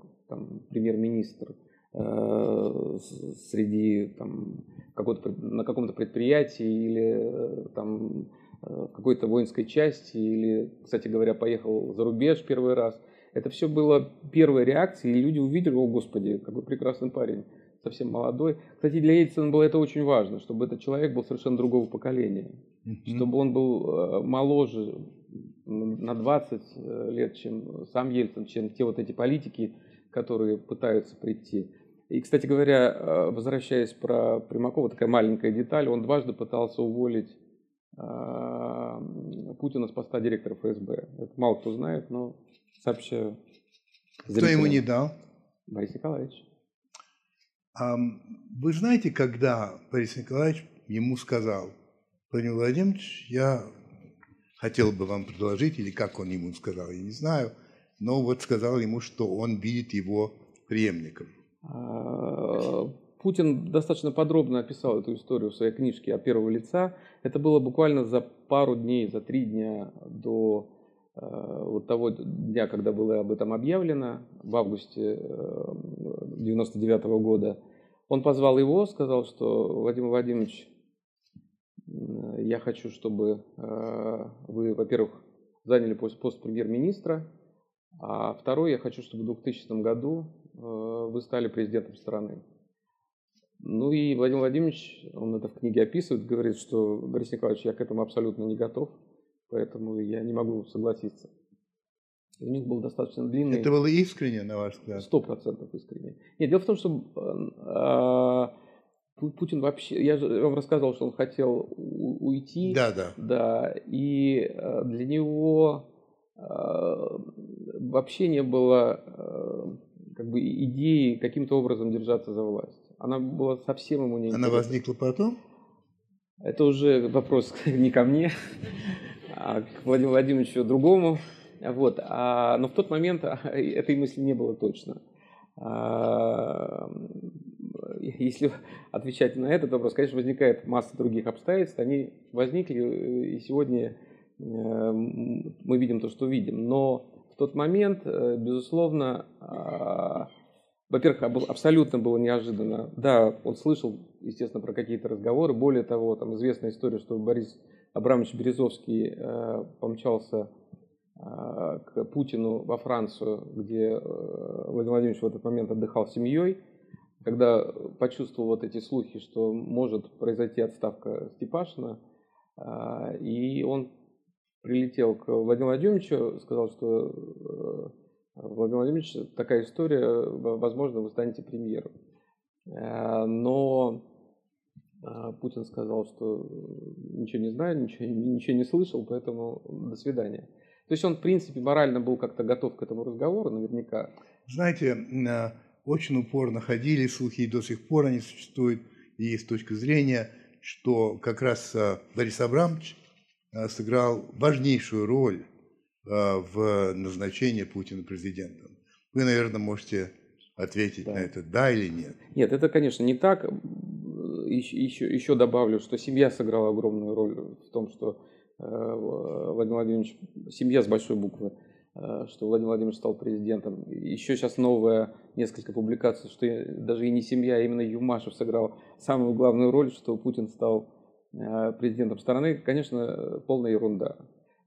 премьер-министр среди там, на каком-то предприятии или там, в какой-то воинской части или, кстати говоря, поехал за рубеж первый раз. Это все было первая реакция, и люди увидели, о господи, какой прекрасный парень, совсем молодой. Кстати, для Ельцина было это очень важно, чтобы этот человек был совершенно другого поколения, mm-hmm. чтобы он был э, моложе на 20 э, лет, чем сам Ельцин, чем те вот эти политики, которые пытаются прийти. И, кстати говоря, э, возвращаясь про Примакова, такая маленькая деталь, он дважды пытался уволить Путина с поста директора ФСБ. Это мало кто знает, но сообщаю. Кто ему не дал? Борис Николаевич. А, вы знаете, когда Борис Николаевич ему сказал, Владимир Владимирович, я хотел бы вам предложить, или как он ему сказал, я не знаю, но вот сказал ему, что он видит его преемником. Путин достаточно подробно описал эту историю в своей книжке от первого лица. Это было буквально за пару дней, за три дня до э, вот того дня, когда было об этом объявлено, в августе 99 э, года. Он позвал его, сказал, что Владимир Владимирович, я хочу, чтобы э, вы, во-первых, заняли пост, пост премьер-министра, а второй, я хочу, чтобы в 2000 году вы стали президентом страны. Ну и Владимир Владимирович, он это в книге описывает, говорит, что Борис Николаевич, я к этому абсолютно не готов, поэтому я не могу согласиться. И у них был достаточно длинный... Это было искренне, на ваш взгляд? Сто процентов искренне. Нет, дело в том, что э, Путин вообще... Я же вам рассказывал, что он хотел уйти. Да, да. Да, и э, для него э, вообще не было как бы идеи каким-то образом держаться за власть. Она была совсем ему не Она возникла потом? Это уже вопрос не ко мне, а к Владимиру Владимировичу другому. Вот. А, но в тот момент этой мысли не было точно. А, если отвечать на этот вопрос, конечно, возникает масса других обстоятельств. Они возникли, и сегодня э, мы видим то, что видим. Но в тот момент, э, безусловно, а, во-первых, абсолютно было неожиданно. Да, он слышал, естественно, про какие-то разговоры. Более того, там известная история, что Борис Абрамович Березовский э, помчался э, к Путину во Францию, где э, Владимир Владимирович в этот момент отдыхал с семьей. Когда почувствовал вот эти слухи, что может произойти отставка Степашина, э, и он прилетел к Владимиру Владимировичу, сказал, что э, Владимир Владимирович, такая история, возможно, вы станете премьером. Э, но э, Путин сказал, что ничего не знает, ничего, ничего не слышал, поэтому до свидания. То есть он, в принципе, морально был как-то готов к этому разговору, наверняка. Знаете, очень упорно ходили слухи, и до сих пор они существуют, и есть точка зрения, что как раз Борис Абрамович сыграл важнейшую роль в назначении Путина президентом. Вы, наверное, можете ответить да. на это, да или нет? Нет, это, конечно, не так. Еще, еще, еще добавлю, что семья сыграла огромную роль в том, что э, Владимир Владимирович, семья с большой буквы, э, что Владимир Владимирович стал президентом. Еще сейчас новая несколько публикаций, что даже и не семья, а именно Юмашев сыграл самую главную роль, что Путин стал э, президентом страны. Конечно, полная ерунда.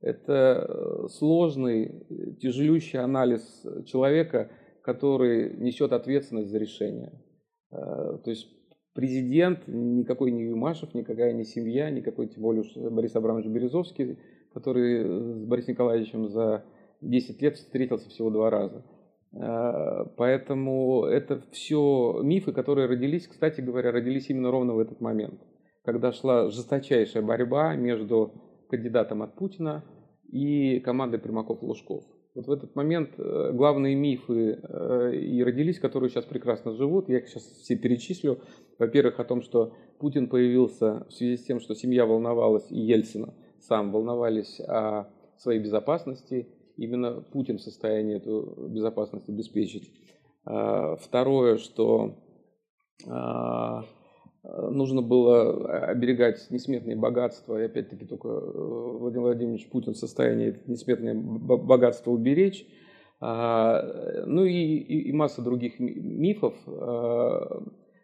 Это э, сложный, тяжелющий анализ человека, который несет ответственность за решение. Э, то есть президент никакой не Юмашев, никакая не семья, никакой тем более Борис Абрамович Березовский, который с Борисом Николаевичем за 10 лет встретился всего два раза. Э, поэтому это все мифы, которые родились, кстати говоря, родились именно ровно в этот момент, когда шла жесточайшая борьба между кандидатом от Путина и командой Примаков-Лужков. Вот в этот момент э, главные мифы э, и родились, которые сейчас прекрасно живут. Я их сейчас все перечислю. Во-первых, о том, что Путин появился в связи с тем, что семья волновалась, и Ельцина сам волновались о своей безопасности. Именно Путин в состоянии эту безопасность обеспечить. А, второе, что Э, нужно было оберегать несметные богатства, и опять-таки только э, Владимир Владимирович Путин в состоянии несметные богатства уберечь. А, ну и, и, масса других мифов, э,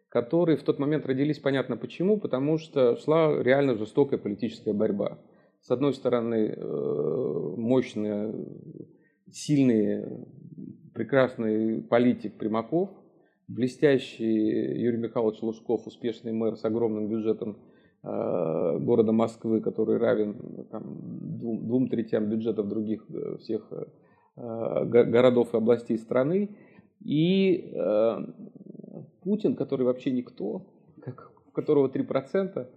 которые в тот момент родились, понятно почему, потому что шла реально жестокая политическая борьба. С одной стороны, мощный, сильный, прекрасный политик Примаков – блестящий Юрий Михайлович Лужков, успешный мэр с огромным бюджетом э, города Москвы, который равен там, двум, двум третям бюджетов других э, всех э, городов и областей страны. И Путин, который вообще никто, у которого 3%,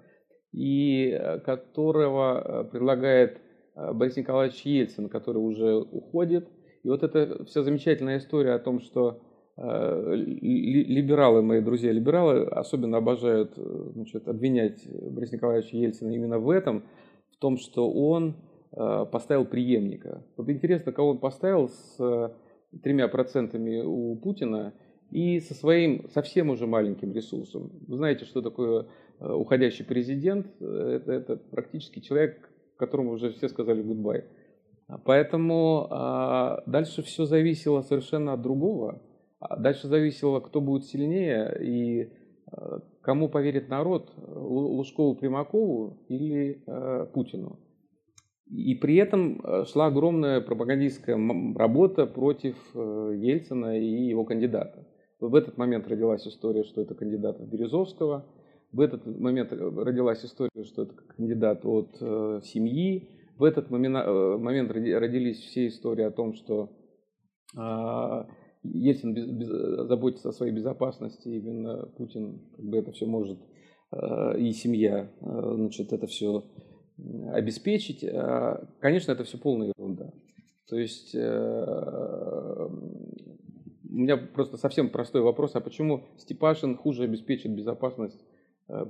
и которого предлагает Борис Николаевич Ельцин, который уже уходит. И вот эта вся замечательная история о том, что либералы, мои друзья либералы, особенно обожают э, значит, обвинять Бориса Николаевича Ельцина именно в этом, в том, что он э, поставил преемника. Вот интересно, кого он поставил с тремя процентами у Путина и со своим совсем уже маленьким ресурсом. Вы знаете, что такое уходящий президент? Это, это практически человек, которому уже все сказали гудбай. Поэтому а, дальше все зависело совершенно от другого. А дальше зависело, кто будет сильнее и э, кому поверит народ, Лужкову, Примакову или э, Путину. И при этом э, шла огромная пропагандистская работа против Ельцина и его кандидата. В этот момент родилась история, что это кандидат от Березовского. В этот момент родилась история, что это кандидат от семьи. В этот момент, момент родились все истории о том, что а, Ельцин без, без, заботится о своей безопасности, именно Путин как бы это все может э, и семья, э, значит, это все обеспечить. А, конечно, это все полная ерунда. То есть э, у меня просто совсем простой вопрос, а почему Степашин хуже обеспечит безопасность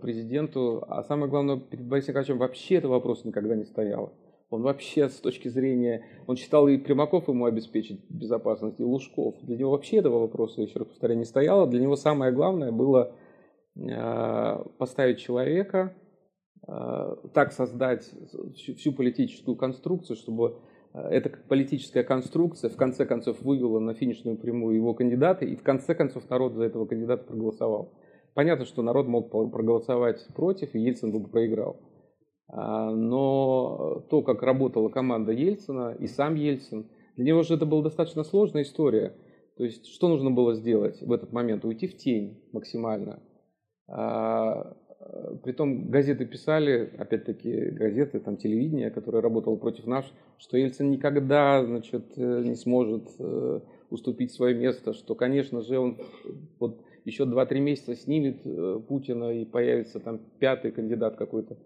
президенту, а самое главное, перед Борисом Николаевичем вообще этот вопрос никогда не стоял. Он вообще с точки зрения... Он считал и Примаков ему обеспечить безопасность, и Лужков. Для него вообще этого вопроса, еще раз повторяю, не стояло. Для него самое главное было э, поставить человека, э, так создать всю политическую конструкцию, чтобы э, эта политическая конструкция в конце концов вывела на финишную прямую его кандидата, и в конце концов народ за этого кандидата проголосовал. Понятно, что народ мог проголосовать против, и Ельцин бы проиграл. А, но то, как работала команда Ельцина и сам Ельцин, для него же это была достаточно сложная история. То есть, что нужно было сделать в этот момент? Уйти в тень максимально. А, притом газеты писали, опять-таки газеты, там телевидение, которое работало против нас, что Ельцин никогда значит, э, не сможет э, уступить свое место, что, конечно же, он вот еще 2-3 месяца снимет э, Путина и появится там пятый кандидат какой-то.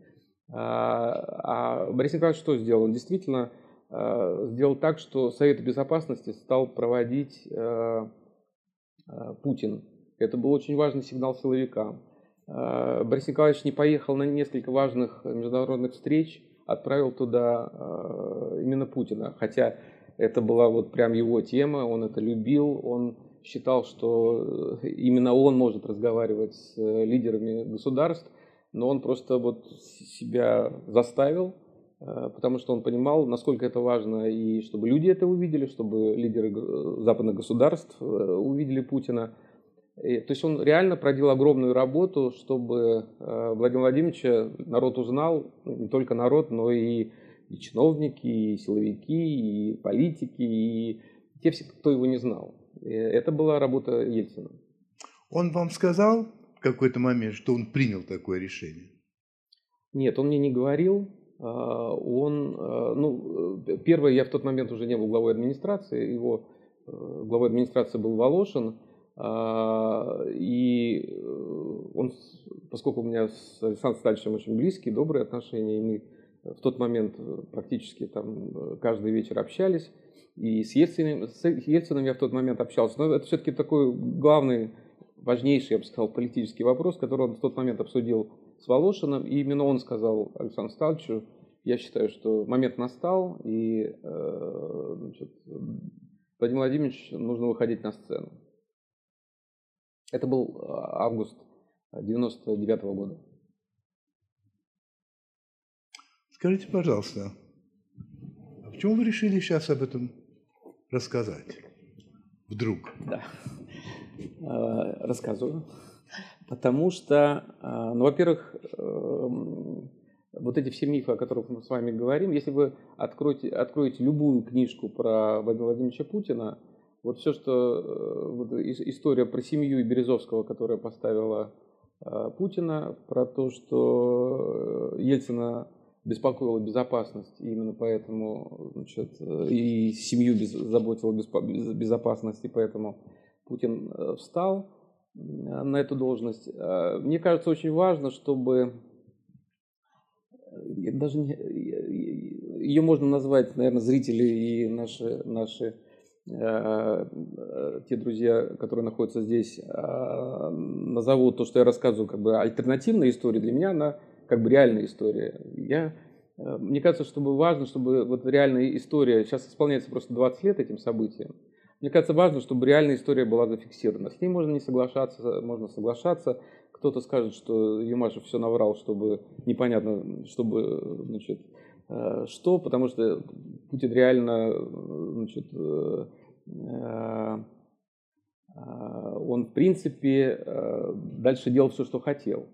А, а Борис Николаевич что сделал? Он действительно а, сделал так, что Совет Безопасности стал проводить а, Путин. Это был очень важный сигнал силовикам. Борис Николаевич не поехал на несколько важных международных встреч, отправил туда именно Путина. Хотя это была вот прям его тема, он это любил, он считал, что именно он может разговаривать с лидерами государств но он просто вот себя заставил, э, потому что он понимал, насколько это важно, и чтобы люди это увидели, чтобы лидеры западных государств э, увидели Путина. И, то есть он реально проделал огромную работу, чтобы э, Владимир Владимировича народ узнал, ну, не только народ, но и, и чиновники, и силовики, и политики, и те все, кто его не знал. Это была работа Ельцина. Он вам сказал, в какой-то момент, что он принял такое решение? Нет, он мне не говорил. А, он, а, ну, первое, я в тот момент уже не был главой администрации, его э, главой администрации был Волошин, а, и э, он, поскольку у меня с Александром Стальевичем очень близкие, добрые отношения, и мы в тот момент практически там каждый вечер общались, и с Ельциным, с Ельциным я в тот момент общался, но это все-таки такой главный важнейший, я бы сказал, политический вопрос, который он в тот момент обсудил с Волошиным, и именно он сказал Александру Сталчу, я считаю, что момент настал, и э, значит, Владимир Владимирович нужно выходить на сцену. Это был э, август 99 -го года. Скажите, пожалуйста, а почему вы решили сейчас об этом рассказать? Вдруг? Да. Э, рассказываю. Потому что, э, ну, во-первых, эм, вот эти все мифы, о которых мы с вами говорим, если вы откроете, откроете любую книжку про Владимира Владимировича Путина, вот все, что э, вот, история про семью Березовского, которая поставила Путина, про то, что Ельцина беспокоила безопасность, и именно поэтому значит, и семью без, заботила безопасность, и поэтому Путин э, встал э, на эту должность. Э, мне кажется, очень важно, чтобы даже не, ее можно назвать, наверное, зрители и наши, наши те друзья, которые находятся здесь, назовут то, что я рассказываю, как бы альтернативная история. Для меня она как бы реальная история. Я, мне кажется, чтобы важно, чтобы вот реальная история, сейчас исполняется просто 20 лет этим событиям, мне кажется, важно, чтобы реальная история была зафиксирована. С ней можно не соглашаться, можно соглашаться. Кто-то скажет, что Юмашев все наврал, чтобы непонятно, чтобы, значит, э, что, потому что Путин реально, значит, э, э, он, в принципе, дальше делал все, что хотел.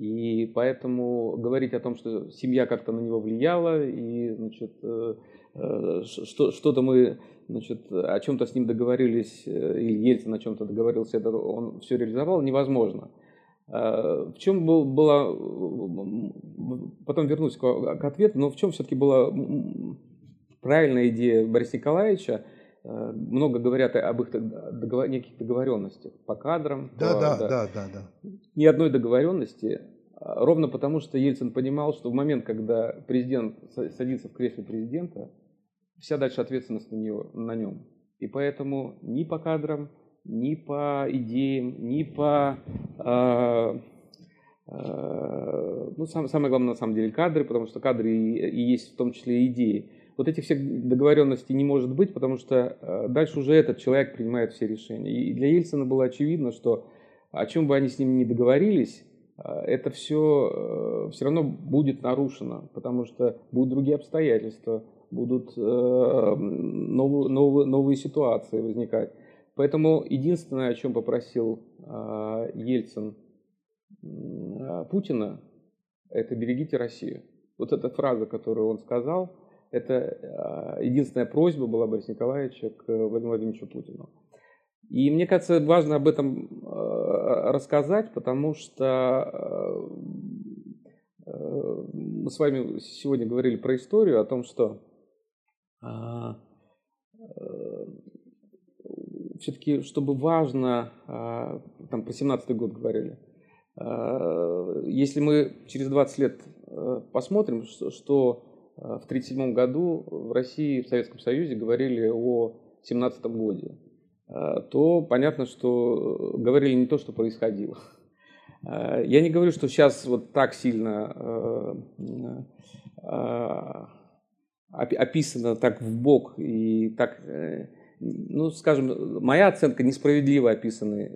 И поэтому говорить о том, что семья как-то на него влияла, и значит, что, что-то мы значит, о чем-то с ним договорились, э, или Ельцин о чем-то договорился, это он все реализовал, невозможно. В чем был, была, потом вернусь к, к ответу, но в чем все-таки была правильная идея Бориса Николаевича, э, много говорят об их договор, неких договоренностях по кадрам. Да, по, да, да, да, да, да. Ни одной договоренности, а, ровно потому, что Ельцин понимал, что в момент, когда президент садится в кресле президента, вся дальше ответственность на, него, на нем. И поэтому ни по кадрам, ни по идеям, ни по э, ну, сам, самое главное на самом деле кадры, потому что кадры и, и есть в том числе идеи. Вот этих всех договоренностей не может быть, потому что дальше уже этот человек принимает все решения. И для Ельцина было очевидно, что о чем бы они с ним не договорились, это все все равно будет нарушено, потому что будут другие обстоятельства, будут новые, новые, новые ситуации возникать. Поэтому единственное, о чем попросил Ельцин Путина, это «берегите Россию». Вот эта фраза, которую он сказал, это единственная просьба была Бориса Николаевича к Владимиру Владимировичу Путину. И мне кажется, важно об этом э, рассказать, потому что э, э, мы с вами сегодня говорили про историю, о том, что все-таки, чтобы важно, там про 17 год говорили, если мы через 20 лет посмотрим, что в 1937 году в России, в Советском Союзе говорили о 17 годе, Э, то понятно, что говорили не то, что происходило. Э, я не говорю, что сейчас вот так сильно э, описано так в бок и так, ну, скажем, моя оценка несправедливо описаны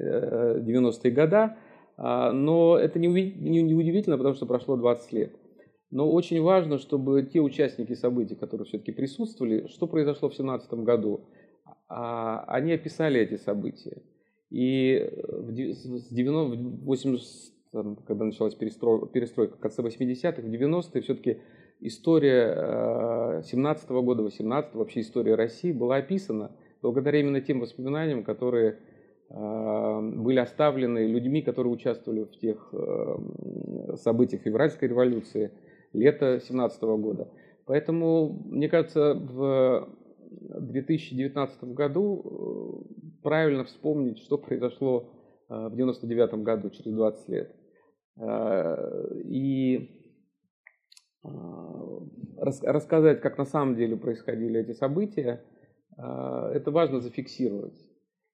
90-е годы, но это не удивительно, потому что прошло 20 лет. Но очень важно, чтобы те участники событий, которые все-таки присутствовали, что произошло в 2017 году, а, они описали эти события. И в 90, 80, когда началась перестройка, в конце 80-х, в 90-е, все-таки история 17 -го года, 18 вообще история России была описана благодаря именно тем воспоминаниям, которые а, были оставлены людьми, которые участвовали в тех э, событиях февральской революции, лета 17 -го года. Поэтому, мне кажется, в 2019 году э, правильно вспомнить, что произошло э, в 1999 году, через 20 лет. Э, и рассказать, как на самом деле происходили эти события, это важно зафиксировать.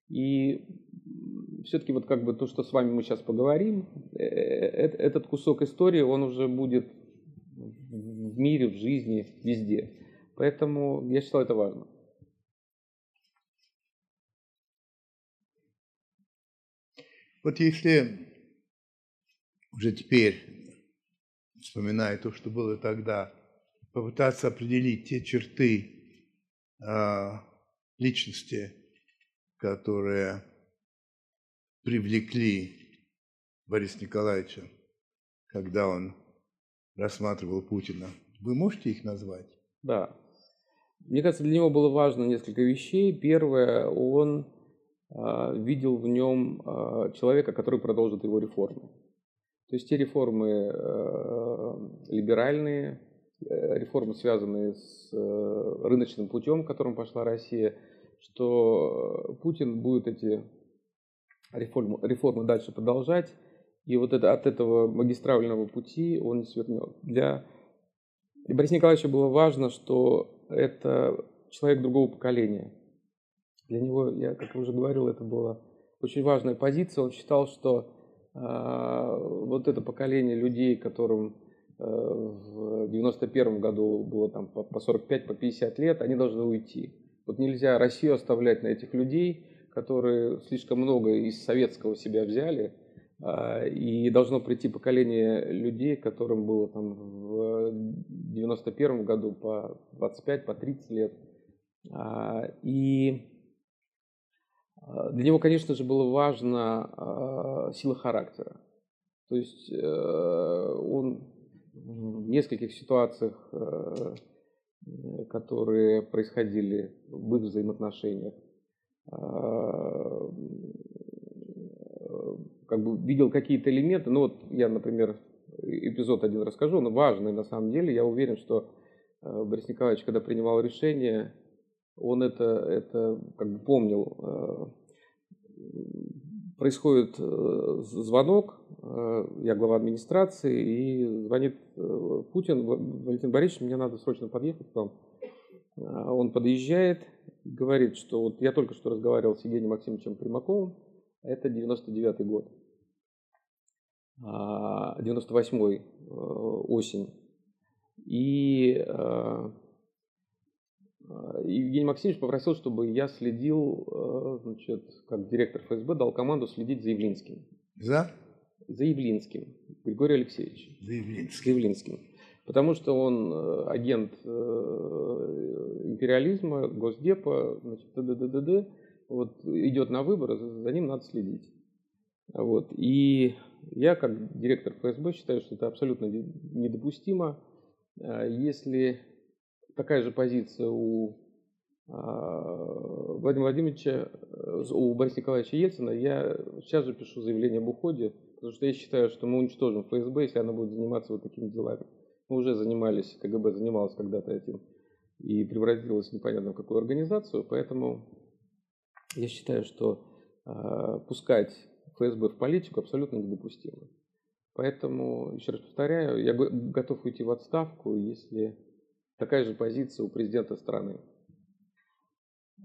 И все-таки вот как бы то, что с вами мы сейчас поговорим, этот кусок истории, он уже будет в мире, в жизни, везде. Поэтому я считал это важно. Вот если уже теперь, вспоминая то, что было тогда, попытаться определить те черты э, личности, которые привлекли Бориса Николаевича, когда он рассматривал Путина. Вы можете их назвать? Да. Мне кажется, для него было важно несколько вещей. Первое, он а, видел в нем а, человека, который продолжит его реформы. То есть те реформы э, либеральные, э, реформы, связанные с э, рыночным путем, которым пошла Россия, что Путин будет эти реформы, реформы дальше продолжать, и вот это, от этого магистрального пути он не свернет. Для Бориса Николаевича было важно, что это человек другого поколения – для него, я как уже говорил, это была очень важная позиция. Он считал, что э, вот это поколение людей, которым э, в 91 году было там по, по 45, по 50 лет, они должны уйти. Вот нельзя Россию оставлять на этих людей, которые слишком много из советского себя взяли, и должно прийти поколение людей, которым было там в 91 году по 25, по 30 лет. И а, для него, конечно же, было важно а, сила характера. То есть э, он в нескольких ситуациях, э, которые происходили в их взаимоотношениях, а, как бы видел какие-то элементы. Ну вот я, например, эпизод один расскажу, но важный на самом деле. Я уверен, что э, Борис Николаевич, когда принимал решение, он это, это как бы помнил. Э, происходит э, звонок, я глава администрации, и звонит Путин, Валентин Борисович, мне надо срочно подъехать к вам. Он подъезжает, говорит, что вот я только что разговаривал с Евгением Максимовичем Примаковым, это 99 год. 98 э, осень. И э, Евгений Максимович попросил, чтобы я следил, значит, как директор ФСБ, дал команду следить за Явлинским. За? За Явлинским, Григорий Алексеевич. За Явлинским. За Явлинским. Потому что он агент империализма, Госдепа, значит, т.д. Вот идет на выборы, за ним надо следить. Вот. И я, как директор ФСБ, считаю, что это абсолютно недопустимо. А, если такая же позиция у а, Владимира Владимировича, э, у Бориса Николаевича Ельцина, я сейчас же пишу заявление об уходе, потому что я считаю, что мы уничтожим ФСБ, если она будет заниматься вот такими делами. Мы уже занимались, КГБ занималась когда-то этим и превратилась непонятно в какую организацию, поэтому я считаю, что э, пускать ФСБ в политику абсолютно недопустимо. Поэтому, еще раз повторяю, я готов уйти в отставку, если такая же позиция у президента страны.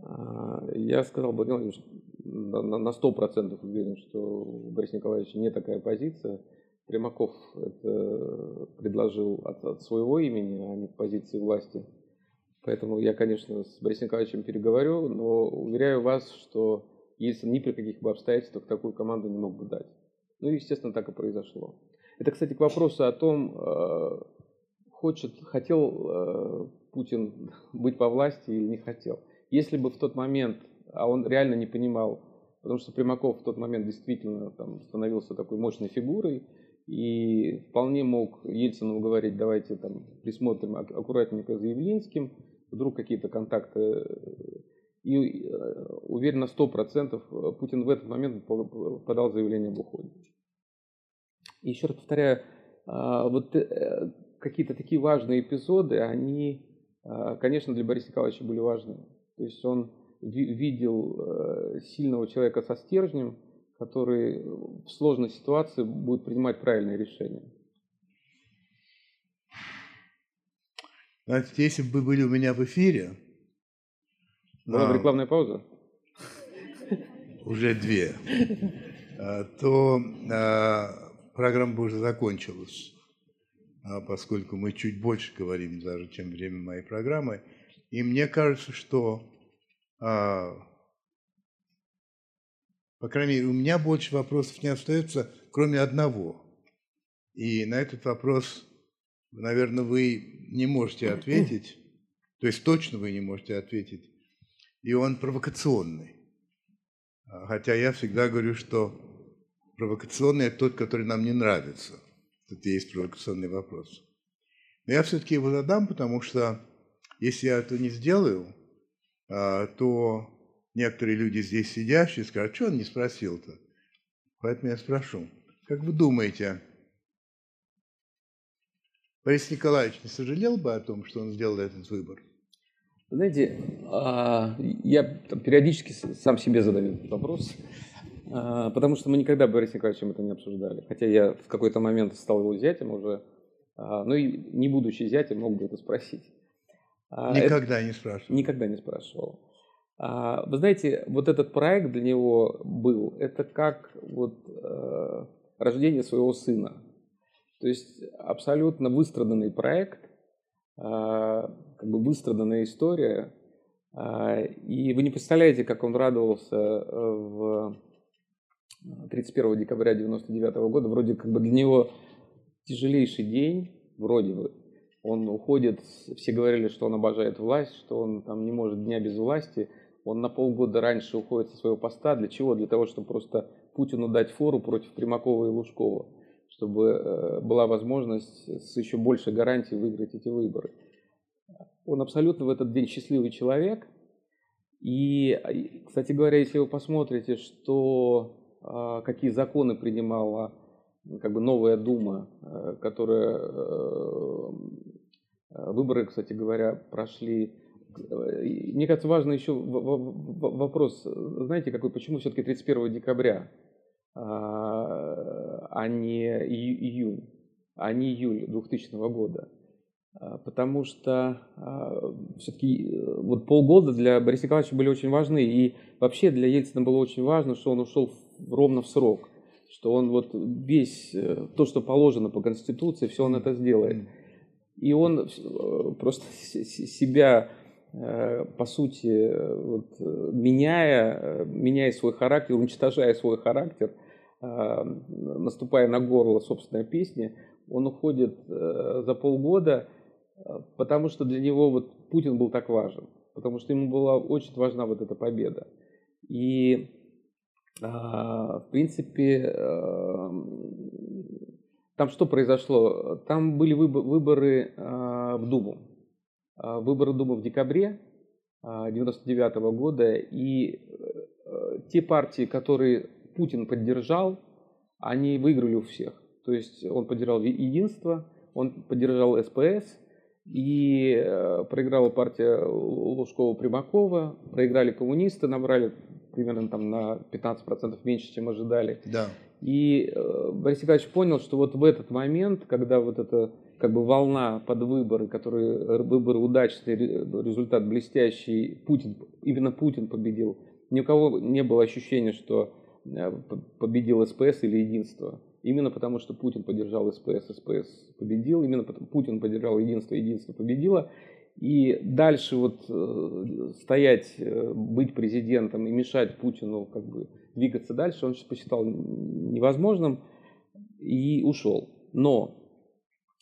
А, я сказал Владимир Владимирович, на сто процентов уверен, что у Бориса Николаевича не такая позиция. Примаков это предложил от, от своего имени, а не позиции власти. Поэтому я, конечно, с Борисом Николаевичем переговорю, но уверяю вас, что Ельцин ни при каких бы обстоятельствах такую команду не мог бы дать. Ну, естественно, так и произошло. Это, кстати, к вопросу о том, э, хочет, хотел э, Путин быть по власти или не хотел. Если бы в тот момент, а он реально не понимал, потому что Примаков в тот момент действительно там, становился такой мощной фигурой, и вполне мог Ельцину говорить, давайте там присмотрим аккуратненько за Явлинским, вдруг какие-то контакты. Э, и э, уверен на 100%, э, Путин в этот момент подал заявление об уходе. И еще раз повторяю, а, вот какие-то такие важные эпизоды, они, конечно, для Бориса Николаевича были важны. То есть он видел сильного человека со стержнем, который в сложной ситуации будет принимать правильные решения. Значит, если бы вы были у меня в эфире... Была бы а, рекламная пауза? Уже две. А, то а, программа бы уже закончилась, поскольку мы чуть больше говорим даже, чем время моей программы. И мне кажется, что, по крайней мере, у меня больше вопросов не остается, кроме одного. И на этот вопрос наверное, вы не можете ответить, то есть точно вы не можете ответить, и он провокационный. Хотя я всегда говорю, что провокационный – это тот, который нам не нравится. Тут есть провокационный вопрос. Но я все-таки его задам, потому что если я это не сделаю, а, то некоторые люди здесь сидящие скажут, что он не спросил-то? Поэтому я спрошу. Как вы думаете, Борис Николаевич не сожалел бы о том, что он сделал этот выбор? Знаете, а, я периодически сам себе задаю этот вопрос, а, потому что мы никогда Борис Николаевичем это не обсуждали. Хотя я в какой-то момент стал его зятем уже, а, ну и не будучи зятем, мог бы это спросить. Никогда это... не спрашивал? Никогда не спрашивал. Вы знаете, вот этот проект для него был, это как вот рождение своего сына. То есть абсолютно выстраданный проект, как бы выстраданная история. А, и вы не представляете, как он радовался э, в 31 декабря 1999 года. Вроде как бы для него тяжелейший день, вроде бы. Он уходит, все говорили, что он обожает власть, что он там не может дня без власти. Он на полгода раньше уходит со своего поста. Для чего? Для того, чтобы просто Путину дать фору против Примакова и Лужкова чтобы э, была возможность с еще большей гарантией выиграть эти выборы. Он абсолютно в этот день счастливый человек. И, кстати говоря, если вы посмотрите, что, а, какие законы принимала как бы новая Дума, э, которая э, выборы, кстати говоря, прошли. Мне кажется, важный еще вопрос, знаете, какой, почему все-таки 31 декабря? А, а не июнь, а не июль 2000 года. А, потому что а, все-таки э, вот полгода для Бориса Николаевича были очень важны. И вообще для Ельцина было очень важно, что он ушел ровно в срок. что он вот весь, э, то, что положено по Конституции, все он это сделает. И он э, просто себя, по сути, вот, меняя, меняя свой характер, уничтожая свой характер, наступая на горло собственной песни, он уходит за полгода, потому что для него вот Путин был так важен, потому что ему была очень важна вот эта победа. И а, в принципе, там что произошло? Там были выборы а, в Думу. А, выборы Думы в декабре 1999 года, и э, те партии, которые Путин поддержал, они выиграли у всех. То есть он поддержал единство, он поддержал СПС, и э, проиграла партия Лужкова-Примакова, проиграли коммунисты, набрали примерно там на 15% меньше, чем ожидали. Да. И э, Борис Николаевич понял, что вот в этот момент, когда вот эта как бы волна под выборы, которые выборы удачные, результат блестящий, Путин, именно Путин победил. Ни у кого не было ощущения, что э, победил СПС или единство. Именно потому, что Путин поддержал СПС, СПС победил. Именно потому, Путин поддержал единство, единство победило. И дальше вот э, стоять, э, быть президентом и мешать Путину как бы двигаться дальше, он посчитал невозможным и ушел. Но,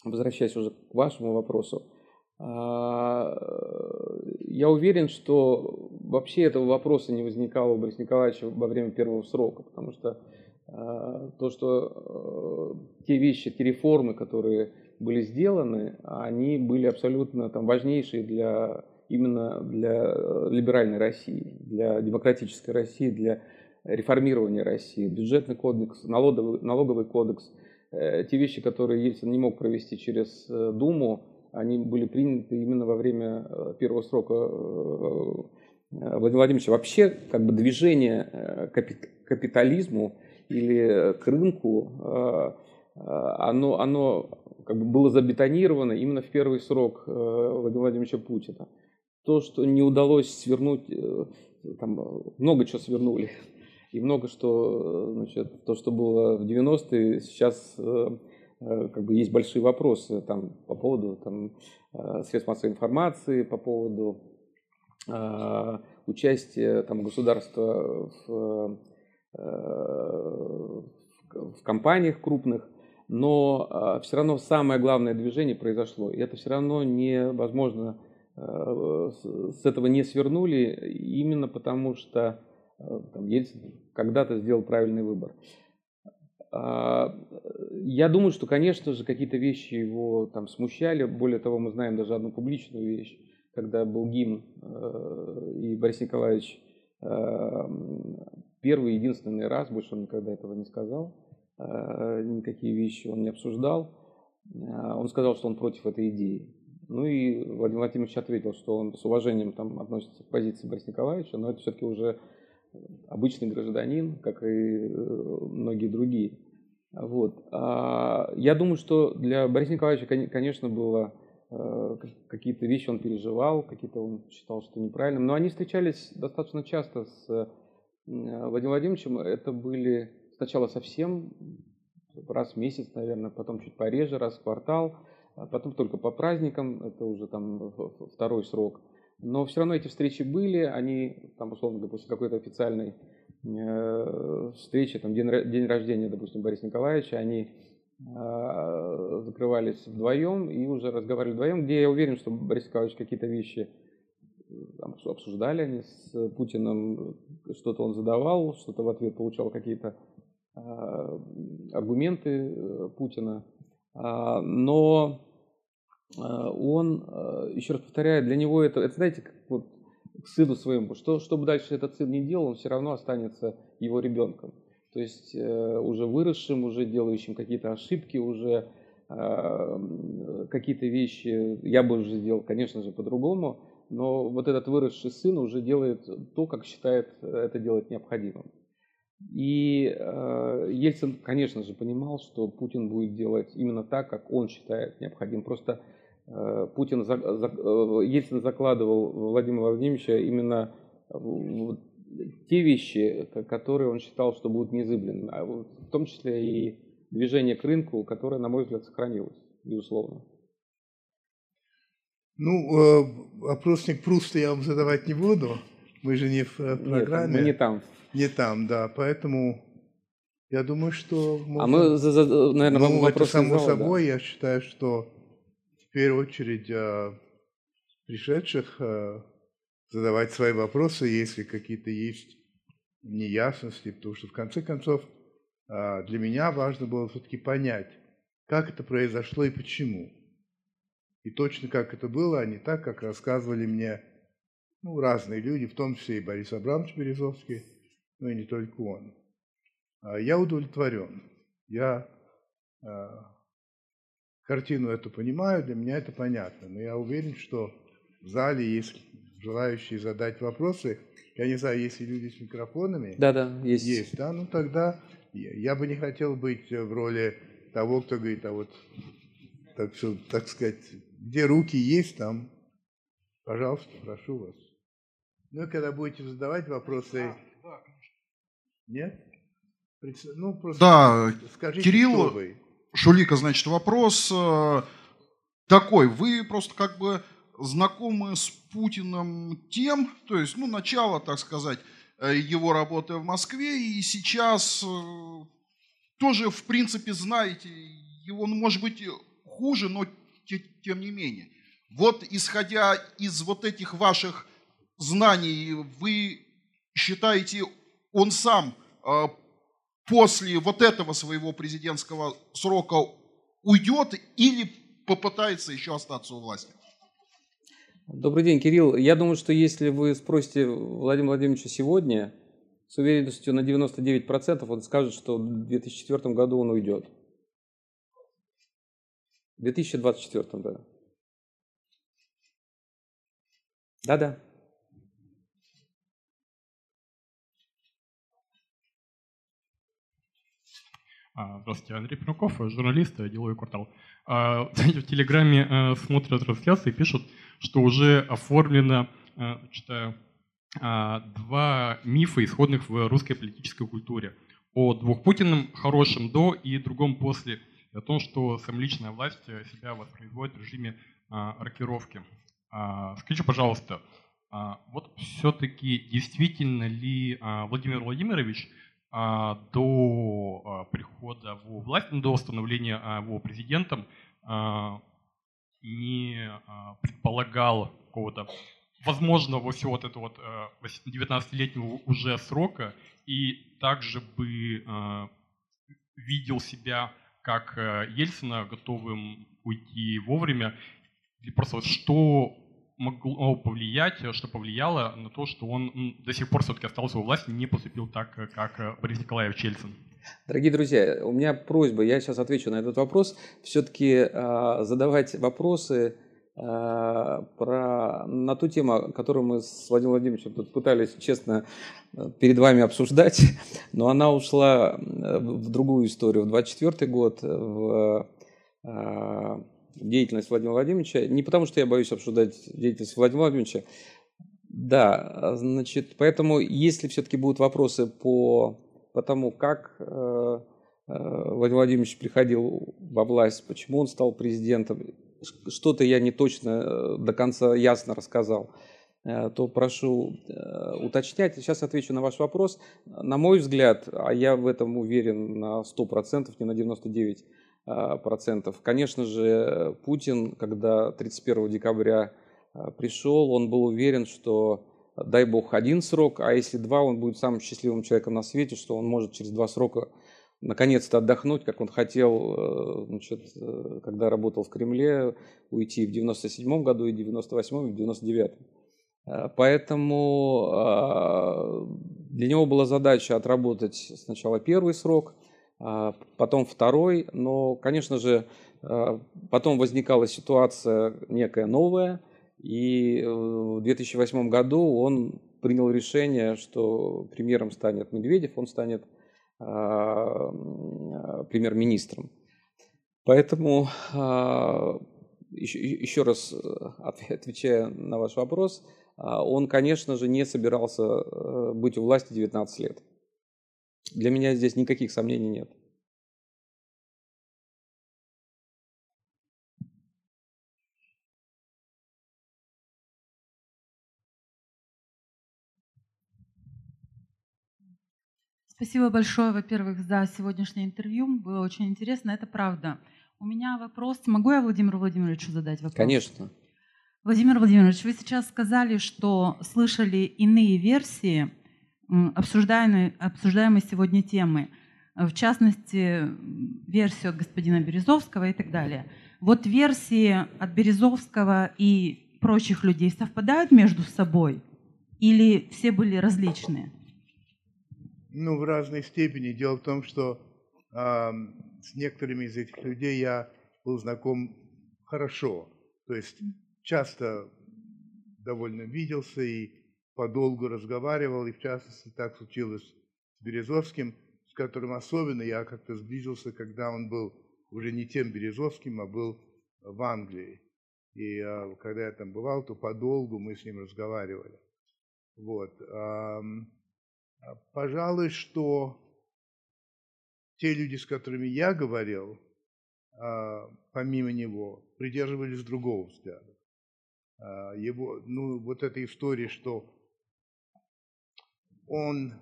возвращаясь уже к вашему вопросу, а, я уверен, что вообще этого вопроса не возникало у Бориса Николаевича во время первого срока, потому что то, что э, те вещи, те реформы, которые были сделаны, они были абсолютно там, важнейшие для, именно для э, либеральной России, для демократической России, для реформирования России. Бюджетный кодекс, налоговый, налоговый кодекс, э, те вещи, которые Ельцин не мог провести через э, Думу, они были приняты именно во время первого срока Владимира Владимировича. Вообще, как бы движение капитализму или к рынку, оно, оно как бы было забетонировано именно в первый срок э, Владимира Владимировича Путина. То, что не удалось свернуть, э, там много чего свернули, и много что, значит, то, что было в 90-е, сейчас э, как бы есть большие вопросы там, по поводу там, средств массовой информации, по поводу участия там, государства в, в компаниях крупных но а, все равно самое главное движение произошло. И это все равно невозможно, а, с этого не свернули, именно потому что а, там, Ельцин когда-то сделал правильный выбор. Я думаю, что, конечно же, какие-то вещи его там смущали. Более того, мы знаем даже одну публичную вещь, когда был гимн, и Борис Николаевич первый единственный раз, больше он никогда этого не сказал, Э, никакие вещи он не обсуждал. Э, он сказал, что он против этой идеи. Ну и Владимир Владимирович ответил, что он с уважением там относится к позиции Бориса Николаевича, но это все-таки уже обычный гражданин, как и э, многие другие. Вот. А я думаю, что для Бориса Николаевича, конечно, было какие-то вещи он переживал, какие-то он считал, что неправильным, но они встречались достаточно часто с Владимиром Владимировичем. Это были сначала совсем раз в месяц, наверное, потом чуть пореже, раз в квартал, а потом только по праздникам, это уже там второй срок. Но все равно эти встречи были, они там, условно после какой-то официальной э, встречи, там день, день рождения, допустим, Бориса Николаевича, они э, закрывались вдвоем и уже разговаривали вдвоем, где я уверен, что Борис Николаевич какие-то вещи обсуждали они с Путиным, что-то он задавал, что-то в ответ получал какие-то Э, аргументы э, Путина, а, но э, он, еще раз повторяю, для него это, это знаете, как вот к сыну своему, что, что бы дальше этот сын не делал, он все равно останется его ребенком. То есть уже выросшим, уже делающим какие-то ошибки, уже какие-то вещи я бы уже сделал, конечно же, по-другому, но вот этот выросший сын уже делает то, как считает это делать необходимым. И э, Ельцин, конечно же, понимал, что Путин будет делать именно так, как он считает необходимым. Просто э, Путин, за, за, э, Ельцин закладывал Владимира Владимировича именно в, те вещи, которые он считал, что будут незыблемыми, а в том числе и движение к рынку, которое, на мой взгляд, сохранилось, безусловно. Ну, э, вопросник Пруста я вам задавать не буду. Мы же не в э, программе. Нет, мы не там. Не там, да. Поэтому я думаю, что... Можно... А мы, наверное, ну, вопрос это само зала, собой. Да. Я считаю, что в первую очередь э, пришедших задавать свои вопросы, если какие-то есть неясности, потому что в конце концов для меня важно было все-таки понять, как это произошло и почему. И точно как это было, а не так, как рассказывали мне ну, разные люди, в том числе и Борис Абрамович Березовский, но и не только он. А я удовлетворен. Я э, картину эту понимаю, для меня это понятно. Но я уверен, что в зале есть желающие задать вопросы. Я не знаю, есть ли люди с микрофонами. Да, да, есть. Есть, да. Ну тогда я, я бы не хотел быть в роли того, кто говорит, а вот так, что, так сказать, где руки есть, там, пожалуйста, прошу вас. Ну и когда будете задавать вопросы... Да, Нет? Ну, просто да, скажите, Кирилл вы. Шулика, значит, вопрос э, такой. Вы просто как бы знакомы с Путиным тем, то есть, ну, начало, так сказать, э, его работы в Москве, и сейчас э, тоже, в принципе, знаете его, ну, может быть, хуже, но тем не менее. Вот исходя из вот этих ваших знаний, вы считаете, он сам э, после вот этого своего президентского срока уйдет или попытается еще остаться у власти? Добрый день, Кирилл. Я думаю, что если вы спросите Владимира Владимировича сегодня, с уверенностью на 99% он скажет, что в 2004 году он уйдет. В 2024, да. Да-да. А, здравствуйте, Андрей Пируков, журналист, деловой квартал. А, в Телеграме э, смотрят трансляции и пишут, что уже оформлено, э, читаю, а, два мифа, исходных в русской политической культуре. О двух Путиным, хорошем до и другом после – и о том, что самоличная власть себя воспроизводит в режиме а, рокировки. А, скажите, пожалуйста, а, вот все-таки действительно ли а, Владимир Владимирович а, до а, прихода в власть, до становления а, его президентом а, не а, предполагал какого-то возможного всего вот этого вот 19-летнего уже срока и также бы а, видел себя как э, Ельцина, готовым уйти вовремя. И просто вот что могло повлиять, что повлияло на то, что он до сих пор все-таки остался у власти, не поступил так, э, как э, Борис Николаевич Ельцин? Дорогие друзья, у меня просьба, я сейчас отвечу на этот вопрос, все-таки э, задавать вопросы про, на ту тему, которую мы с Владимиром Владимировичем тут пытались честно перед вами обсуждать, но она ушла э, в другую историю. В 24 год э, в э, деятельность Владимира Владимировича. Не потому, что я боюсь обсуждать деятельность Владимира Владимировича. Да, значит, поэтому если все-таки будут вопросы по, по тому, как Владимир Владимирович приходил во власть, почему он стал президентом, что-то я не точно до конца ясно рассказал – Э, то прошу э, уточнять. Сейчас отвечу на ваш вопрос. На мой взгляд, а я в этом уверен на 100%, не на 99%, конечно же, Путин, когда 31 декабря э, пришел, он был уверен, что дай бог один срок, а если два, он будет самым счастливым человеком на свете, что он может через два срока наконец-то отдохнуть, как он хотел, значит, когда работал в Кремле, уйти в 97 году, и в 98 и в 99 -м. Э, поэтому для него была задача отработать сначала первый срок, потом второй, но, конечно же, потом возникала ситуация некая новая, и в 2008 году он принял решение, что премьером станет Медведев, он станет премьер-министром. Поэтому еще, еще раз отвечая на ваш вопрос, он, конечно же, не собирался быть у власти 19 лет. Для меня здесь никаких сомнений нет. Спасибо большое, во-первых, за сегодняшнее интервью. Было очень интересно, это правда. У меня вопрос. Могу я Владимиру Владимировичу задать вопрос? Конечно. Владимир Владимирович, вы сейчас сказали, что слышали иные версии обсуждаемой, обсуждаемой сегодня темы, в частности, версию от господина Березовского и так далее. Вот версии от Березовского и прочих людей совпадают между собой или все были различные? Ну, в разной степени. Дело в том, что э, с некоторыми из этих людей я был знаком хорошо. То есть часто довольно виделся и подолгу разговаривал. И в частности так случилось с Березовским, с которым особенно я как-то сблизился, когда он был уже не тем Березовским, а был в Англии. И э, когда я там бывал, то подолгу мы с ним разговаривали. Вот. А, пожалуй, что те люди, с которыми я говорил, а, помимо него, придерживались другого взгляда. А, его, ну, вот эта история, что он,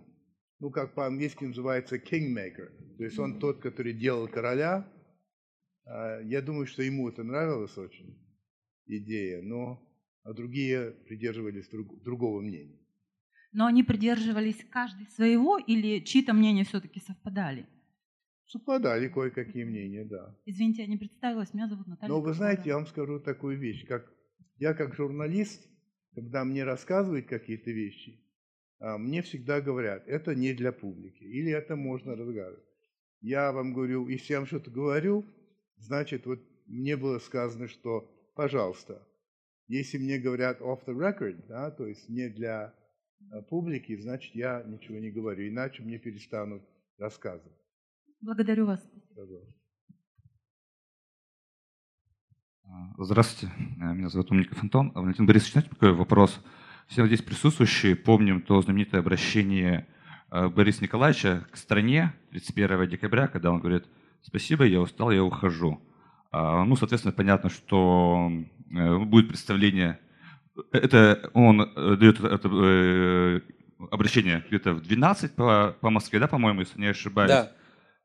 ну, как по-английски называется, kingmaker, то есть он тот, который делал короля. Я думаю, что ему это нравилось очень, идея, но другие придерживались друг, другого мнения но они придерживались каждый своего или чьи-то мнения все-таки совпадали? Совпадали кое-какие мнения, да. Извините, я не представилась, меня зовут Наталья. Но вы знаете, я вам скажу такую вещь, как я как журналист, когда мне рассказывают какие-то вещи, а, мне всегда говорят, это не для публики, или это можно разговаривать. Я вам говорю, если я вам что-то говорю, значит, вот мне было сказано, что, пожалуйста, если мне говорят off the record, да, то есть не для публики, значит, я ничего не говорю, иначе мне перестанут рассказывать. Благодарю вас. Пожалуйста. А, здравствуйте, э, меня зовут Умников Антон. Валентин Борисович, знаете, такой вопрос? Все здесь присутствующие помним то знаменитое обращение э, Бориса Николаевича к стране 31 декабря, когда он говорит «Спасибо, я устал, я ухожу». А, ну, соответственно, понятно, что будет представление это он э, дает это, э, обращение где-то в 12 по, по Москве, да, по-моему, если не ошибаюсь. Да.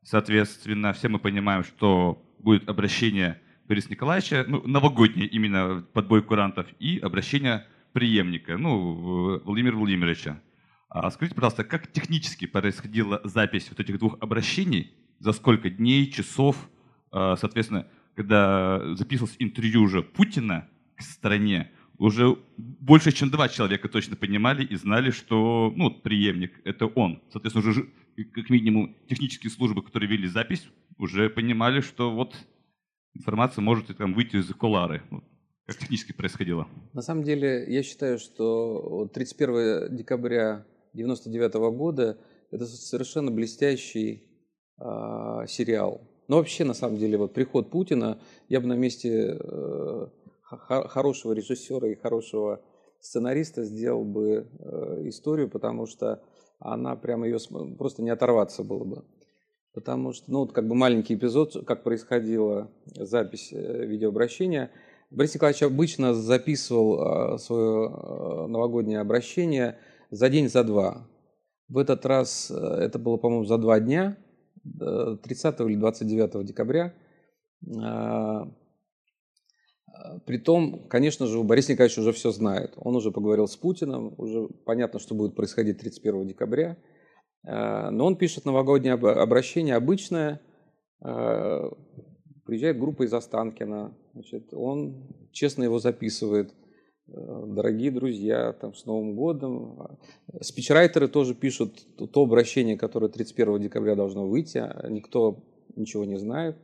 Соответственно, все мы понимаем, что будет обращение Бориса Николаевича, ну, новогоднее именно подбой курантов, и обращение преемника, ну, Владимира Владимировича. А скажите, пожалуйста, как технически происходила запись вот этих двух обращений, за сколько дней, часов, а, соответственно, когда записывалось интервью уже Путина к стране, уже больше, чем два человека точно понимали и знали, что ну, преемник – это он. Соответственно, уже как минимум технические службы, которые вели запись, уже понимали, что вот информация может там, выйти из кулары. Как технически происходило? На самом деле, я считаю, что 31 декабря 1999 года это совершенно блестящий э, сериал. Но вообще, на самом деле, вот приход Путина, я бы на месте э, хорошего режиссера и хорошего сценариста сделал бы э, историю, потому что она прямо ее просто не оторваться было бы. Потому что, ну, вот как бы маленький эпизод, как происходила запись э, видеообращения. Борис Николаевич обычно записывал э, свое новогоднее обращение за день, за два. В этот раз это было, по-моему, за два дня, 30 или 29 декабря. Притом, конечно же, Борис Николаевич уже все знает. Он уже поговорил с Путиным, уже понятно, что будет происходить 31 декабря. Э, но он пишет новогоднее обращение обычное. Э, приезжает группа из Останкина. Значит, он честно его записывает. Э, Дорогие друзья, там, с Новым годом. Спичрайтеры тоже пишут то обращение, которое 31 декабря должно выйти. А никто ничего не знает.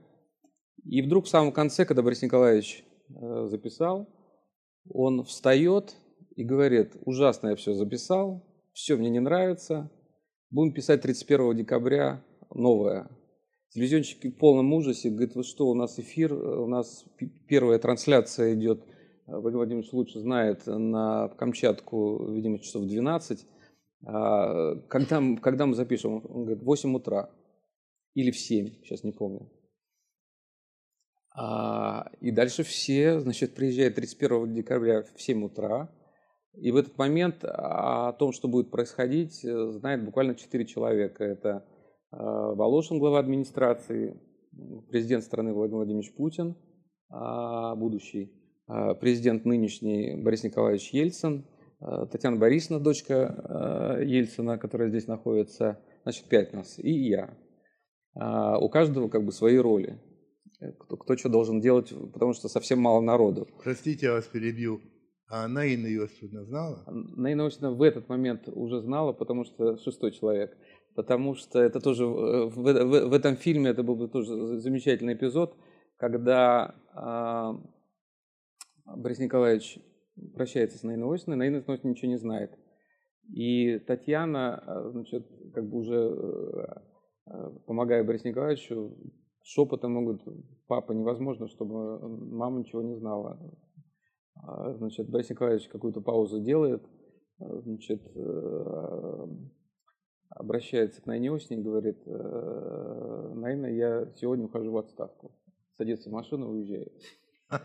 И вдруг в самом конце, когда Борис Николаевич записал, он встает и говорит, ужасно я все записал, все мне не нравится, будем писать 31 декабря новое. Телевизионщики в полном ужасе, говорит, вы что, у нас эфир, у нас первая трансляция идет, Владимир Владимирович лучше знает, на Камчатку, видимо, часов 12. А, когда, когда мы запишем? Он говорит, 8 утра или в 7, сейчас не помню. А, и дальше все, значит, приезжают 31 декабря в 7 утра, и в этот момент о том, что будет происходить, знает буквально 4 человека. Это а, Волошин, глава администрации, президент страны Владимир Владимирович Путин, а, будущий, президент нынешний Борис Николаевич Ельцин, Татьяна Борисовна, дочка Ельцина, которая здесь находится, значит, пять нас, и я. У каждого как бы свои роли. Э, кто, кто что должен делать, потому что совсем мало народу. Простите, я вас перебью. А Наина Иосифовна знала? Наина Иосифовна в этот момент уже знала, потому что шестой человек. Потому что это тоже в, в, в этом фильме это был бы тоже замечательный эпизод, когда а, Борис Николаевич прощается с Наиной Иосифовной, Наина Иосифовна ничего не знает. И Татьяна, а, значит, как бы уже э, помогая Борису Николаевичу, шепотом могут, папа, невозможно, чтобы мама ничего не знала. А, значит, Борис Николаевич какую-то паузу делает, а, значит, э, обращается к Найне Осени и говорит, «Э, Найна, я сегодня ухожу в отставку. Садится в машину и уезжает.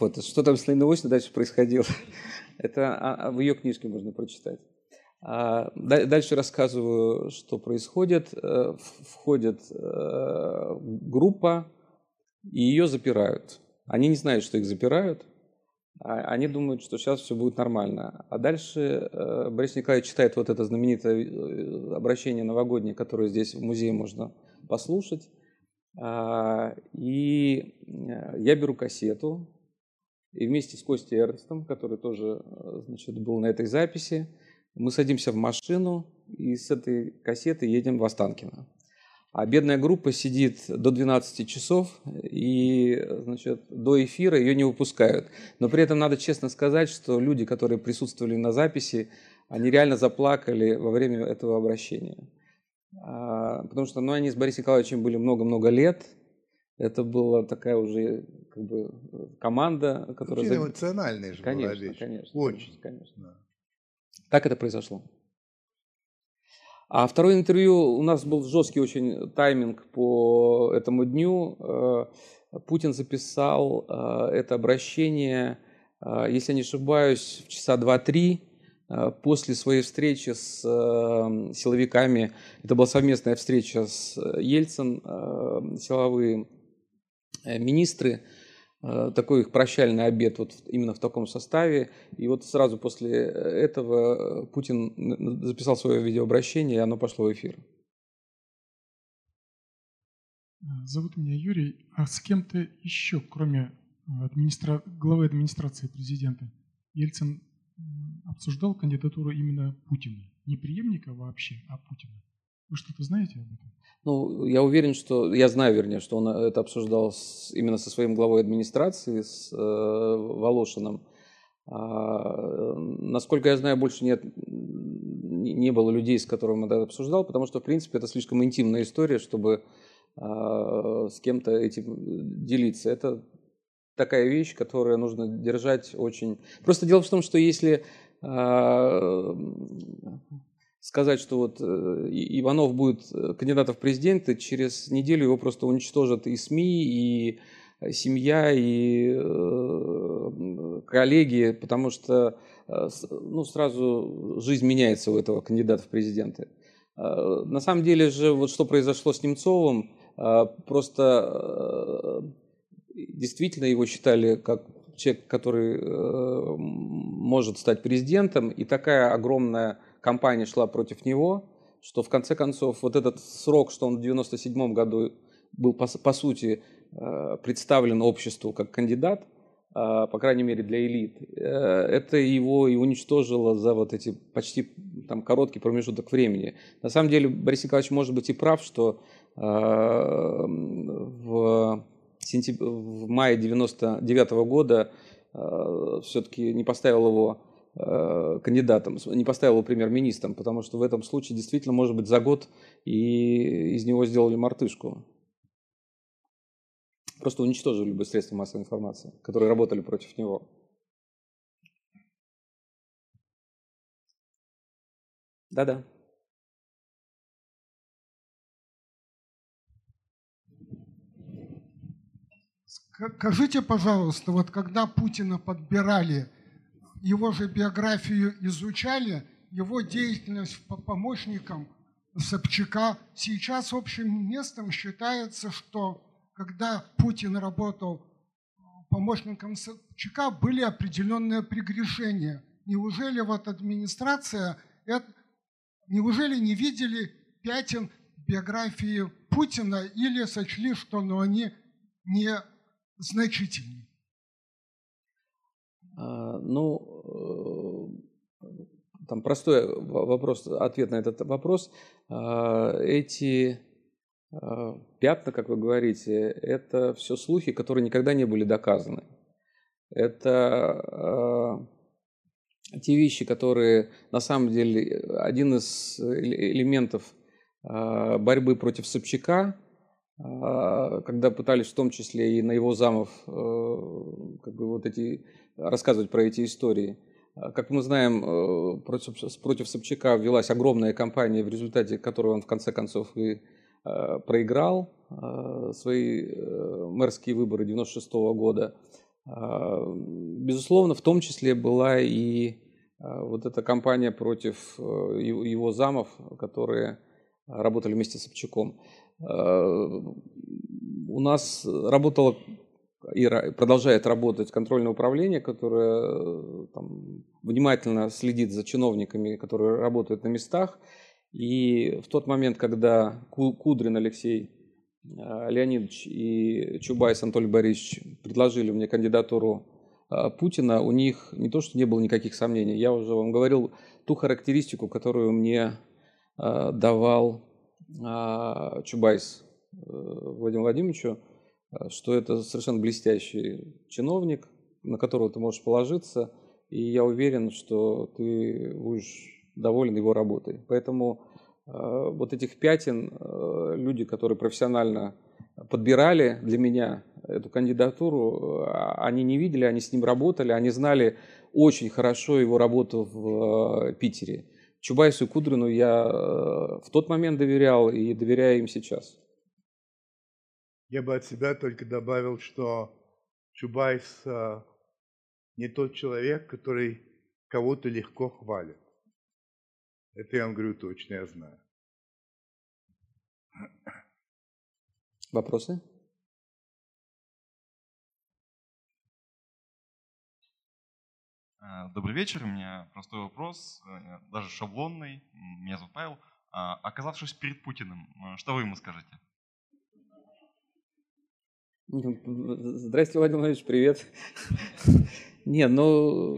Вот. Что там с Найной Осенью дальше происходило, это в ее книжке можно прочитать. А, дальше рассказываю, что происходит. Э, входит э, группа, и ее запирают. Они не знают, что их запирают. А они думают, что сейчас все будет нормально. А дальше э, Борис Николаевич читает вот это знаменитое обращение новогоднее, которое здесь в музее можно послушать. А, и я беру кассету, и вместе с Костей Эрнстом, который тоже значит, был на этой записи, мы садимся в машину и с этой кассеты едем в Останкино. А бедная группа сидит до 12 часов, и значит, до эфира ее не выпускают. Но при этом надо честно сказать, что люди, которые присутствовали на записи, они реально заплакали во время этого обращения. А, потому что ну, они с Борисом Николаевичем были много-много лет. Это была такая уже как бы, команда, которая... Очень эмоциональная же конечно, была вещь. Конечно, Очень. Конечно. Да. Так это произошло. А второе интервью, у нас был жесткий очень тайминг по этому дню. Э, Путин записал э, это обращение, э, если я не ошибаюсь, в часа 2-3 после своей встречи с силовиками. Это была совместная встреча с Ельцин, силовые министры. Э, такой их прощальный обед вот именно в таком составе. И вот сразу после этого Путин записал свое видеообращение, и оно пошло в эфир. Зовут меня Юрий. А с кем-то еще, кроме э, администра... главы администрации президента, Ельцин обсуждал кандидатуру именно Путина? Не преемника вообще, а Путина. Вы что-то знаете об этом? Ну, я уверен, что, я знаю, вернее, что он это обсуждал с, именно со своим главой администрации, с э, Волошиным. А, насколько я знаю, больше нет, не было людей, с которыми это обсуждал, потому что, в принципе, это слишком интимная история, чтобы а, с кем-то этим делиться. Это такая вещь, которую нужно держать очень... Просто дело в том, что если а, сказать, что вот э, Иванов будет э, кандидатом в президенты, через неделю его просто уничтожат и СМИ, и э, семья, и коллеги, потому что ну, сразу жизнь меняется у этого кандидата в президенты. На самом деле же, вот что произошло с Немцовым, просто действительно его считали как человек, который может стать президентом, и такая огромная кампания шла против него, что в конце концов вот этот срок, что он в 97 году был по, по сути э, представлен обществу как кандидат, э, по крайней мере для элит, э, это его и уничтожило за вот эти почти там, короткий промежуток времени. На самом деле Борис Николаевич может быть и прав, что в, сентяб... в мае 99 года все-таки не поставил его кандидатом, не поставил его премьер-министром, потому что в этом случае действительно, может быть, за год и из него сделали мартышку. Просто уничтожили любые средства массовой информации, которые работали против него. Да-да. Скажите, пожалуйста, вот когда Путина подбирали, его же биографию изучали, его деятельность по помощникам Собчака, сейчас общим местом считается, что когда Путин работал помощником Собчака, были определенные прегрешения. Неужели вот администрация, это, неужели не видели пятен биографии Путина или сочли, что ну, они не значительны? А, ну, э, там простой вопрос, ответ на этот вопрос. А, эти а, пятна, как вы говорите, это все слухи, которые никогда не были доказаны. Это те вещи, которые на самом деле один из элементов борьбы против Собчака – а, когда пытались в том числе и на его замов э, как бы вот эти, рассказывать про эти истории. А, как мы знаем, э, против, против Собчака велась огромная кампания, в результате которой он в конце концов и э, проиграл свои мэрские выборы 96 года. А, безусловно, в том числе была и вот эта кампания против его замов, которые работали вместе с Собчаком. Э, у нас работало и продолжает работать контрольное управление, которое э, там, внимательно следит за чиновниками, которые работают на местах. И в тот момент, когда Кудрин Алексей э, Леонидович и Чубайс Анатолий Борисович предложили мне кандидатуру Путина, у них не то, что не было никаких сомнений. Я уже вам говорил ту характеристику, которую мне давал Чубайс э, Владимиру Владимировичу, э, что это совершенно блестящий чиновник, на которого ты можешь положиться, и я уверен, что ты будешь доволен его работой. Поэтому э, вот этих пятен люди, которые профессионально подбирали для меня эту кандидатуру, они не видели, они с ним работали, они знали очень хорошо его работу в Питере. Чубайсу и Кудрину я э, в тот момент доверял и доверяю им сейчас. Я бы от себя только добавил, что Чубайс э, не тот человек, который кого-то легко хвалит. Это я вам говорю точно, я знаю. Вопросы? Э, добрый вечер, у меня простой вопрос, э, даже шаблонный. Меня зовут Павел. А, оказавшись перед Путиным, э, что вы ему скажете? Здрасте, Владимир Владимирович, привет. Не, ну,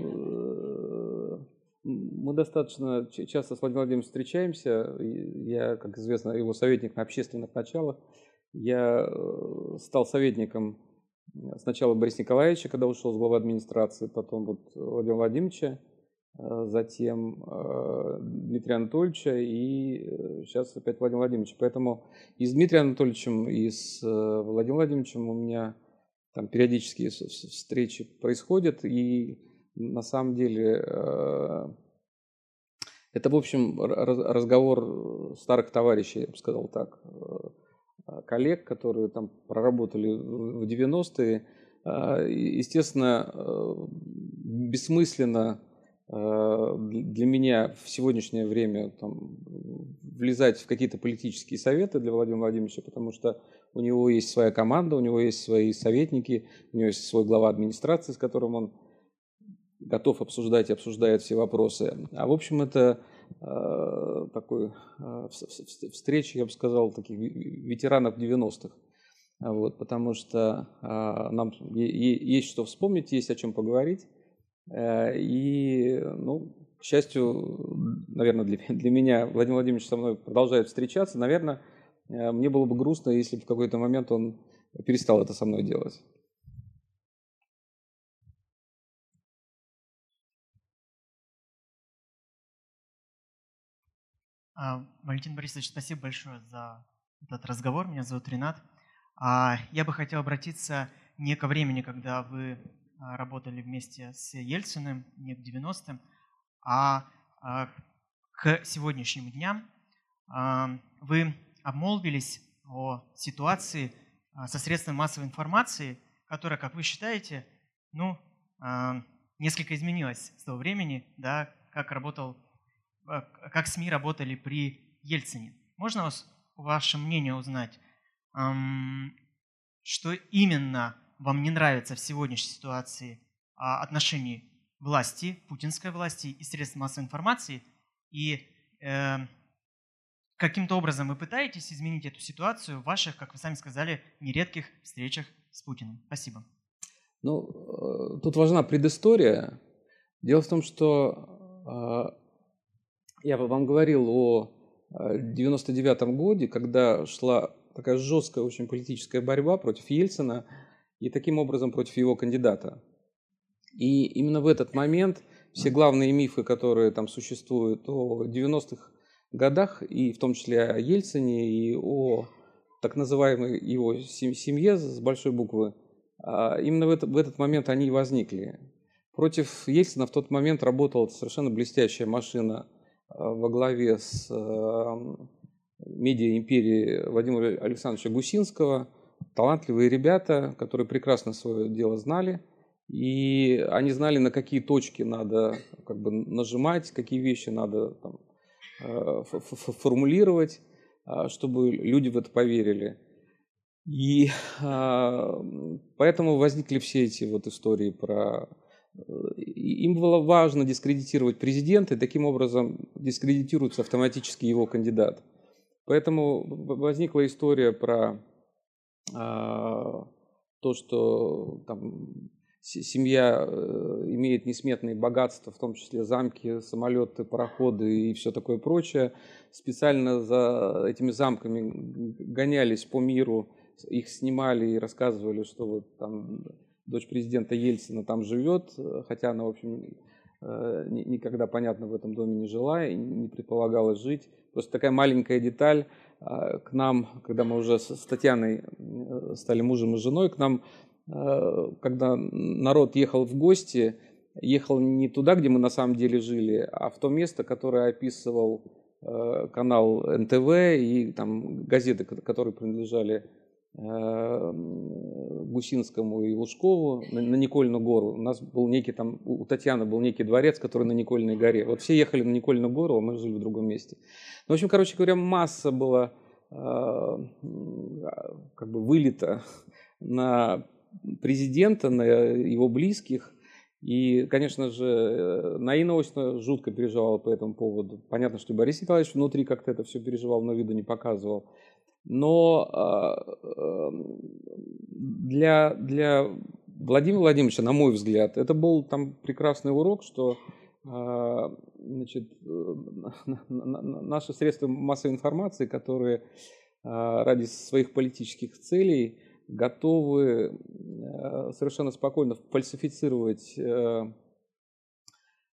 мы достаточно часто с Владимиром Владимировичем встречаемся. Я, как известно, его советник на общественных началах. Я стал советником Сначала Борис Николаевича, когда ушел с главы администрации, потом вот Владимира Владимировича, э, затем э, Дмитрия Анатольевича и сейчас э, опять Владимир Владимировича. Поэтому и с Дмитрием Анатольевичем, и с Владимиром Владимировичем у меня там периодические встречи происходят, и на самом деле это, в общем, разговор старых товарищей, я бы сказал так. Коллег, которые там проработали в 90-е. А, естественно, э, бессмысленно э, для меня в сегодняшнее время там, влезать в какие-то политические советы для Владимира Владимировича, потому что у него есть своя команда, у него есть свои советники, у него есть свой глава администрации, с которым он готов обсуждать и обсуждает все вопросы. А в общем, это Э, такой э, встречи, я бы сказал, таких ветеранов 90-х. Вот, потому что а, нам есть что вспомнить, есть о чем поговорить. Э, и, ну, к счастью, наверное, для, для меня Владимир Владимирович со мной продолжает встречаться. Наверное, э, мне было бы грустно, если бы в какой-то момент он перестал это со мной делать. А, Валентин Борисович, спасибо большое за этот разговор. Меня зовут Ренат. А, я бы хотел обратиться не ко времени, когда вы работали вместе с Ельциным, не к 90-м, а к сегодняшним дням. Вы обмолвились о ситуации со средствами массовой информации, которая, как вы считаете, ну, несколько изменилась с того времени, да, как работал, как СМИ работали при Ельцине. Можно вас, ваше мнение узнать, что именно вам не нравится в сегодняшней ситуации отношении власти, путинской власти и средств массовой информации, и э, каким-то образом вы пытаетесь изменить эту ситуацию в ваших, как вы сами сказали, нередких встречах с Путиным. Спасибо. Ну, э, тут важна предыстория. Дело в том, что э, я вам говорил о 99 э, годе, когда шла такая жесткая очень политическая борьба против Ельцина и таким образом против его кандидата. И именно в этот момент все главные мифы, которые там существуют о 90-х годах, и в том числе о Ельцине, и о так называемой его семье с большой буквы, а, именно в этот, в этот момент они и возникли. Против Ельцина в тот момент работала совершенно блестящая машина а, во главе с а, медиа-империей Владимира Александровича Гусинского. Талантливые ребята, которые прекрасно свое дело знали. И они знали, на какие точки надо как бы, нажимать, какие вещи надо там, формулировать, чтобы люди в это поверили. И а, поэтому возникли все эти вот истории про... Э, им было важно дискредитировать президента, и таким образом дискредитируется автоматически его кандидат. Поэтому возникла история про то, что там, семья э, имеет несметные богатства, в том числе замки, самолеты, пароходы и все такое прочее. Специально за этими замками гонялись по миру их снимали и рассказывали, что вот там дочь президента Ельцина там живет, хотя она, в общем, э, никогда, понятно, в этом доме не жила и не предполагалось жить. Просто такая маленькая деталь а, к нам, когда мы уже с Татьяной э, стали мужем и женой, к нам, э, когда народ ехал в гости, ехал не туда, где мы на самом деле жили, а в то место, которое описывал канал НТВ и там газеты, которые принадлежали Э, Гусинскому и Лужкову на, на Никольную гору. У нас был некий там, у Татьяны был некий дворец, который на Никольной горе. Вот все ехали на Никольную гору, а мы жили в другом месте. Ну, в общем, короче говоря, масса была э, как бы вылета на президента, на его близких. И, конечно же, э, Наина Осина жутко переживала по этому поводу. Понятно, что Борис Николаевич внутри как-то это все переживал, но виду не показывал. Но а, эм, для, для Владимира Владимировича, на мой взгляд, это был там прекрасный урок, что а, значит, э, наши средства массовой информации, которые а, ради своих политических целей готовы э, совершенно спокойно фальсифицировать э,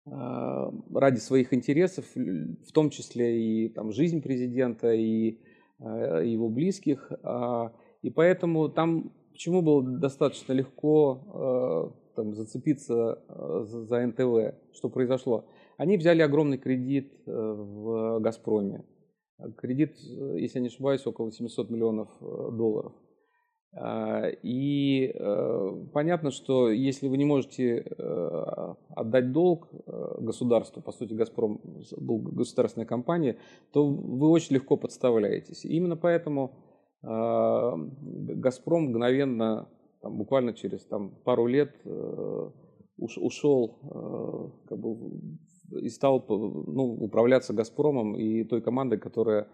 ради своих интересов, в том числе и там, жизнь президента, и его близких. А, и поэтому там почему было достаточно легко э, там, зацепиться э, за НТВ, что произошло. Они взяли огромный кредит в «Газпроме». Кредит, если я не ошибаюсь, около 700 миллионов долларов. А, и понятно, что если вы не можете отдать долг государству, по сути, «Газпром» был государственная компания, то вы очень легко подставляетесь. И именно поэтому «Газпром» мгновенно, там, буквально через там, пару лет ушел как бы, и стал ну, управляться «Газпромом» и той командой, которая,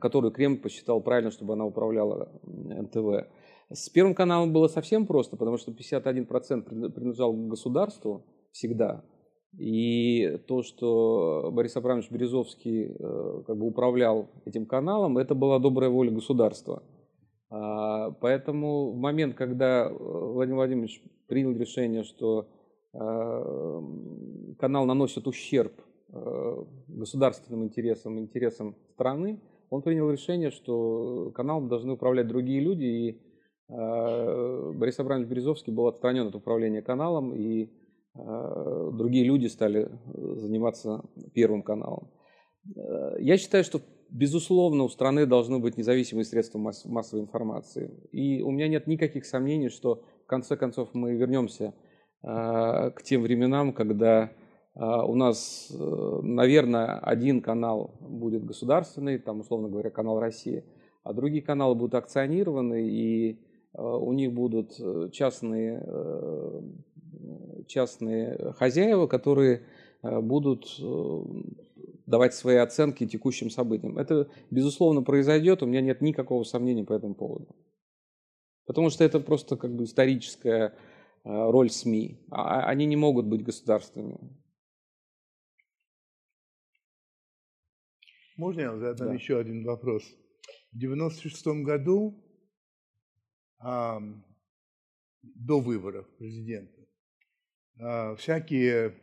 которую Кремль посчитал правильно, чтобы она управляла НТВ. С Первым каналом было совсем просто, потому что 51% принадлежал государству всегда. И то, что Борис Абрамович Березовский э, как бы управлял этим каналом, это была добрая воля государства. А, поэтому в момент, когда э, Владимир Владимирович принял решение, что э, канал наносит ущерб государственным интересам, интересам страны, он принял решение, что каналом должны управлять другие люди, и Борис Абрамович Березовский был отстранен от управления каналом, и другие люди стали заниматься Первым каналом. Я считаю, что безусловно у страны должны быть независимые средства массовой информации. И у меня нет никаких сомнений, что в конце концов мы вернемся к тем временам, когда у нас, наверное, один канал будет государственный, там, условно говоря, канал России, а другие каналы будут акционированы, и у них будут частные, частные хозяева, которые будут давать свои оценки текущим событиям. Это, безусловно, произойдет, у меня нет никакого сомнения по этому поводу. Потому что это просто как бы историческая э, роль СМИ. А, а они не могут быть государственными. Можно я задам да. еще один вопрос? В 96 году, а, до выборов президента, всякие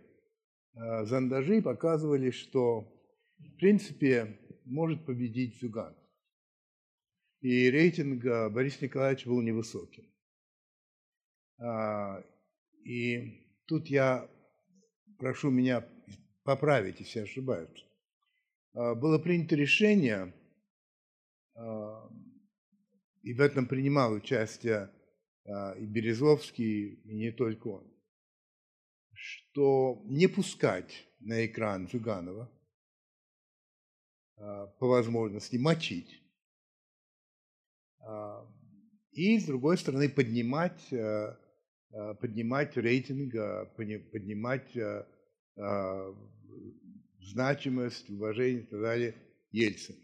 Э, зондажи показывали, что в принципе может победить Зюганов. И рейтинг э, Бориса Николаевича был невысоким. А, и тут я прошу меня поправить, если я ошибаюсь. А, было принято решение, а, и в этом принимал участие и Березовский, и не только он, что не пускать на экран Зюганова, а, по возможности мочить, а, и, с другой стороны, поднимать, а, поднимать рейтинг, поднимать значимость, уважение и так далее Ельцина.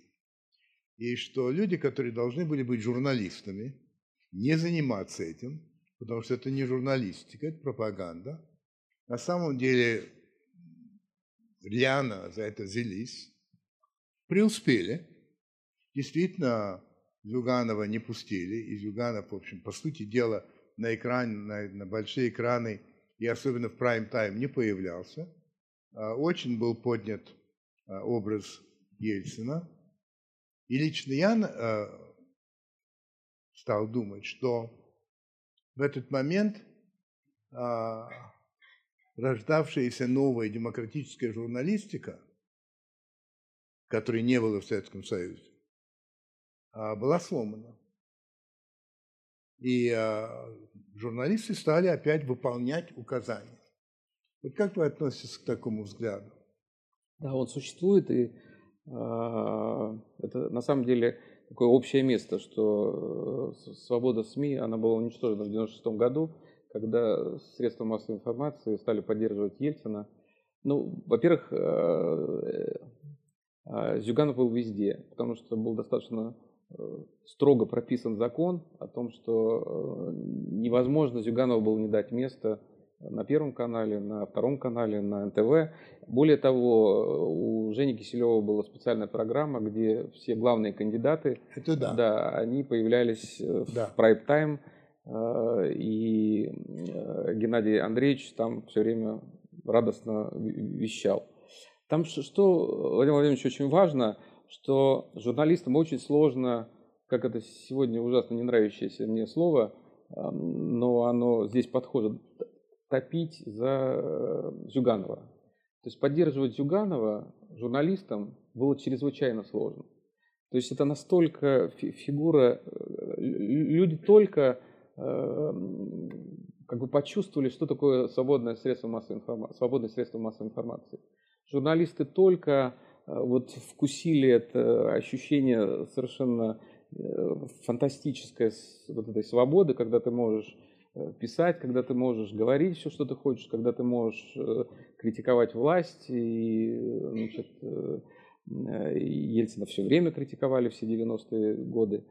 И что люди, которые должны были быть журналистами, не заниматься этим, потому что это не журналистика, это пропаганда – на самом деле рьяно за это взялись, преуспели. Действительно, Зюганова не пустили, и Зюганов, в общем, по сути дела, на экране, на, на большие экраны, и особенно в прайм-тайм не появлялся. А, очень был поднят а, образ Ельцина. И лично я а, стал думать, что в этот момент рождавшаяся новая демократическая журналистика, которой не было в Советском Союзе, а, была сломана. И а, журналисты стали опять выполнять указания. Вот как вы относитесь к такому взгляду? Да, он существует, и э, это на самом деле такое общее место, что э, свобода СМИ, она была уничтожена в 1996 году, когда средства массовой информации стали поддерживать Ельцина. Ну, во-первых, э, э, Зюганов был везде, потому что был достаточно э, строго прописан закон о том, что невозможно Зюганову было не дать место на Первом канале, на Втором канале, на НТВ. Более того, у Жени Киселева была специальная программа, где все главные кандидаты, Это да. Да, они появлялись да. в прайм-тайм. Э, и э, Геннадий Андреевич там все время радостно вещал. Там что, Владимир Владимирович, очень важно, что журналистам очень сложно, как это сегодня ужасно не нравящееся мне слово, но оно здесь подходит, топить за э, Зюганова. То есть поддерживать Зюганова журналистам было чрезвычайно сложно. То есть это настолько фигура, люди только Эм, как бы почувствовали, что такое свободное средство массовой информации, свободное средство массовой информации. Журналисты только э, вот вкусили это ощущение совершенно э, фантастической вот этой свободы, когда ты можешь э, писать, когда ты можешь говорить все, что ты хочешь, когда ты можешь критиковать власть. И, значит, Ельцина все время критиковали, все 90-е годы.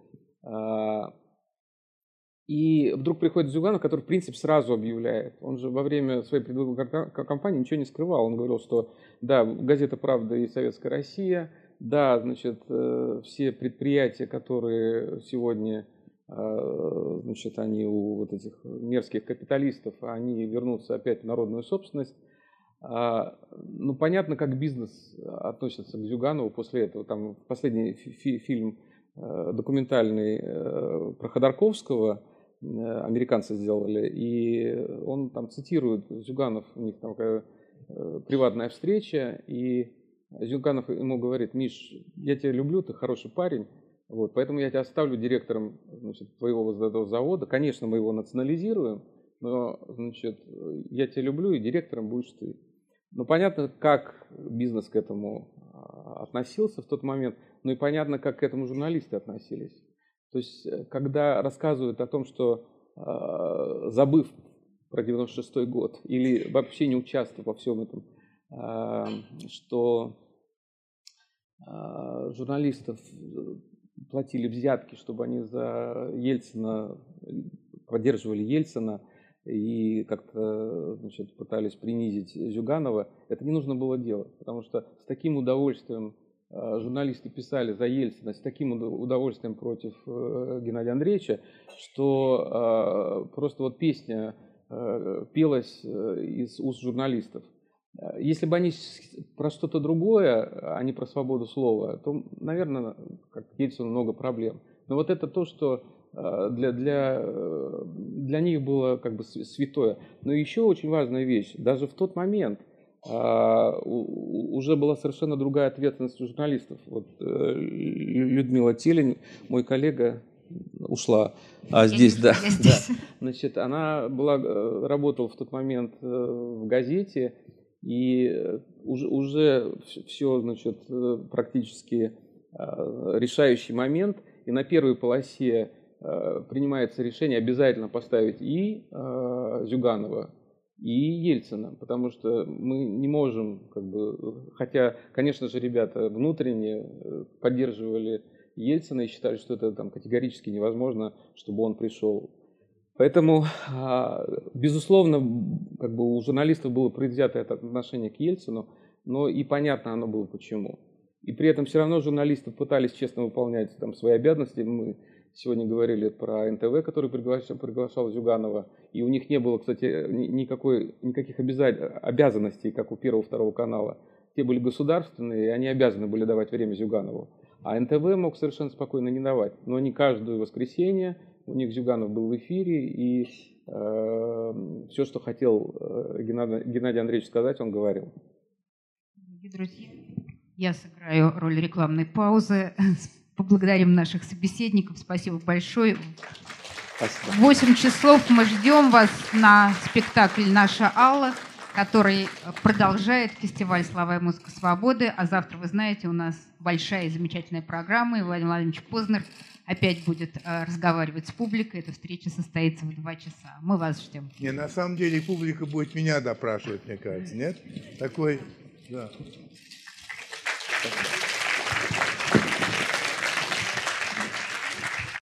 И вдруг приходит Зюганов, который, в принципе, сразу объявляет. Он же во время своей предвыборной кампании ничего не скрывал. Он говорил, что да, газета «Правда» и «Советская Россия», да, значит, э, все предприятия, которые сегодня, э, значит, они у вот этих мерзких капиталистов, они вернутся опять в народную собственность. А, ну, понятно, как бизнес относится к Зюганову после этого. Там последний фи фильм э, документальный про Ходорковского американцы сделали, и он там цитирует Зюганов, у них там такая приватная встреча, и Зюганов ему говорит, Миш, я тебя люблю, ты хороший парень, вот, поэтому я тебя оставлю директором значит, твоего завода. Конечно, мы его национализируем, но значит, я тебя люблю, и директором будешь ты. Ну, понятно, как бизнес к этому а, относился в тот момент, но и понятно, как к этому журналисты относились. То есть, э, когда рассказывают о том, что а, забыв про 96 год или вообще не участвуя во всем этом, а, что журналистов платили взятки, чтобы они за Ельцина поддерживали Ельцина – и как-то значит, пытались принизить Зюганова, это не нужно было делать, потому что с таким удовольствием а, журналисты писали за Ельцина, с таким удовольствием против э, Геннадия Андреевича, что а, просто вот песня э, пелась э, из уст журналистов. Если бы они про что-то другое, а не про свободу слова, то, наверное, как Ельцину много проблем. Но вот это то, что Э, для, для, э, для них было как бы святое. Но еще очень важная вещь, даже в тот момент уже была совершенно другая ответственность у журналистов. Вот э, Людмила Телень, мой коллега, ушла, а здесь, да, здесь. да. Значит, она была, работала в тот момент в газете, и уже, уже все, значит, практически решающий момент, и на первой полосе Э, принимается решение обязательно поставить и э, Зюганова, и Ельцина, потому что мы не можем, как бы, хотя, конечно же, ребята внутренне э, поддерживали Ельцина и считали, что это там категорически невозможно, чтобы он пришел. Поэтому, а, безусловно, как бы у журналистов было предвзятое отношение к Ельцину, но и понятно оно было почему. И при этом все равно журналисты пытались честно выполнять там, свои обязанности. Мы Сегодня говорили про НТВ, который приглашал, приглашал Зюганова. И у них не было, кстати, никакой, никаких обязанностей, как у первого, второго канала. Те были государственные, и они обязаны были давать время Зюганову. А НТВ мог совершенно спокойно не давать. Но не каждое воскресенье у них Зюганов был в эфире, и э, все, что хотел э, Геннадий, Геннадий Андреевич сказать, он говорил. Дорогие друзья, я сыграю роль рекламной паузы поблагодарим наших собеседников. Спасибо большое. Спасибо. 8 часов мы ждем вас на спектакль «Наша Алла», который продолжает фестиваль «Слова и музыка свободы». А завтра, вы знаете, у нас большая и замечательная программа, и Владимир Владимирович Познер опять будет э, разговаривать с публикой. Эта встреча состоится в два часа. Мы вас ждем. Не, на самом деле публика будет меня допрашивать, мне кажется, нет? Такой, да. Спасибо.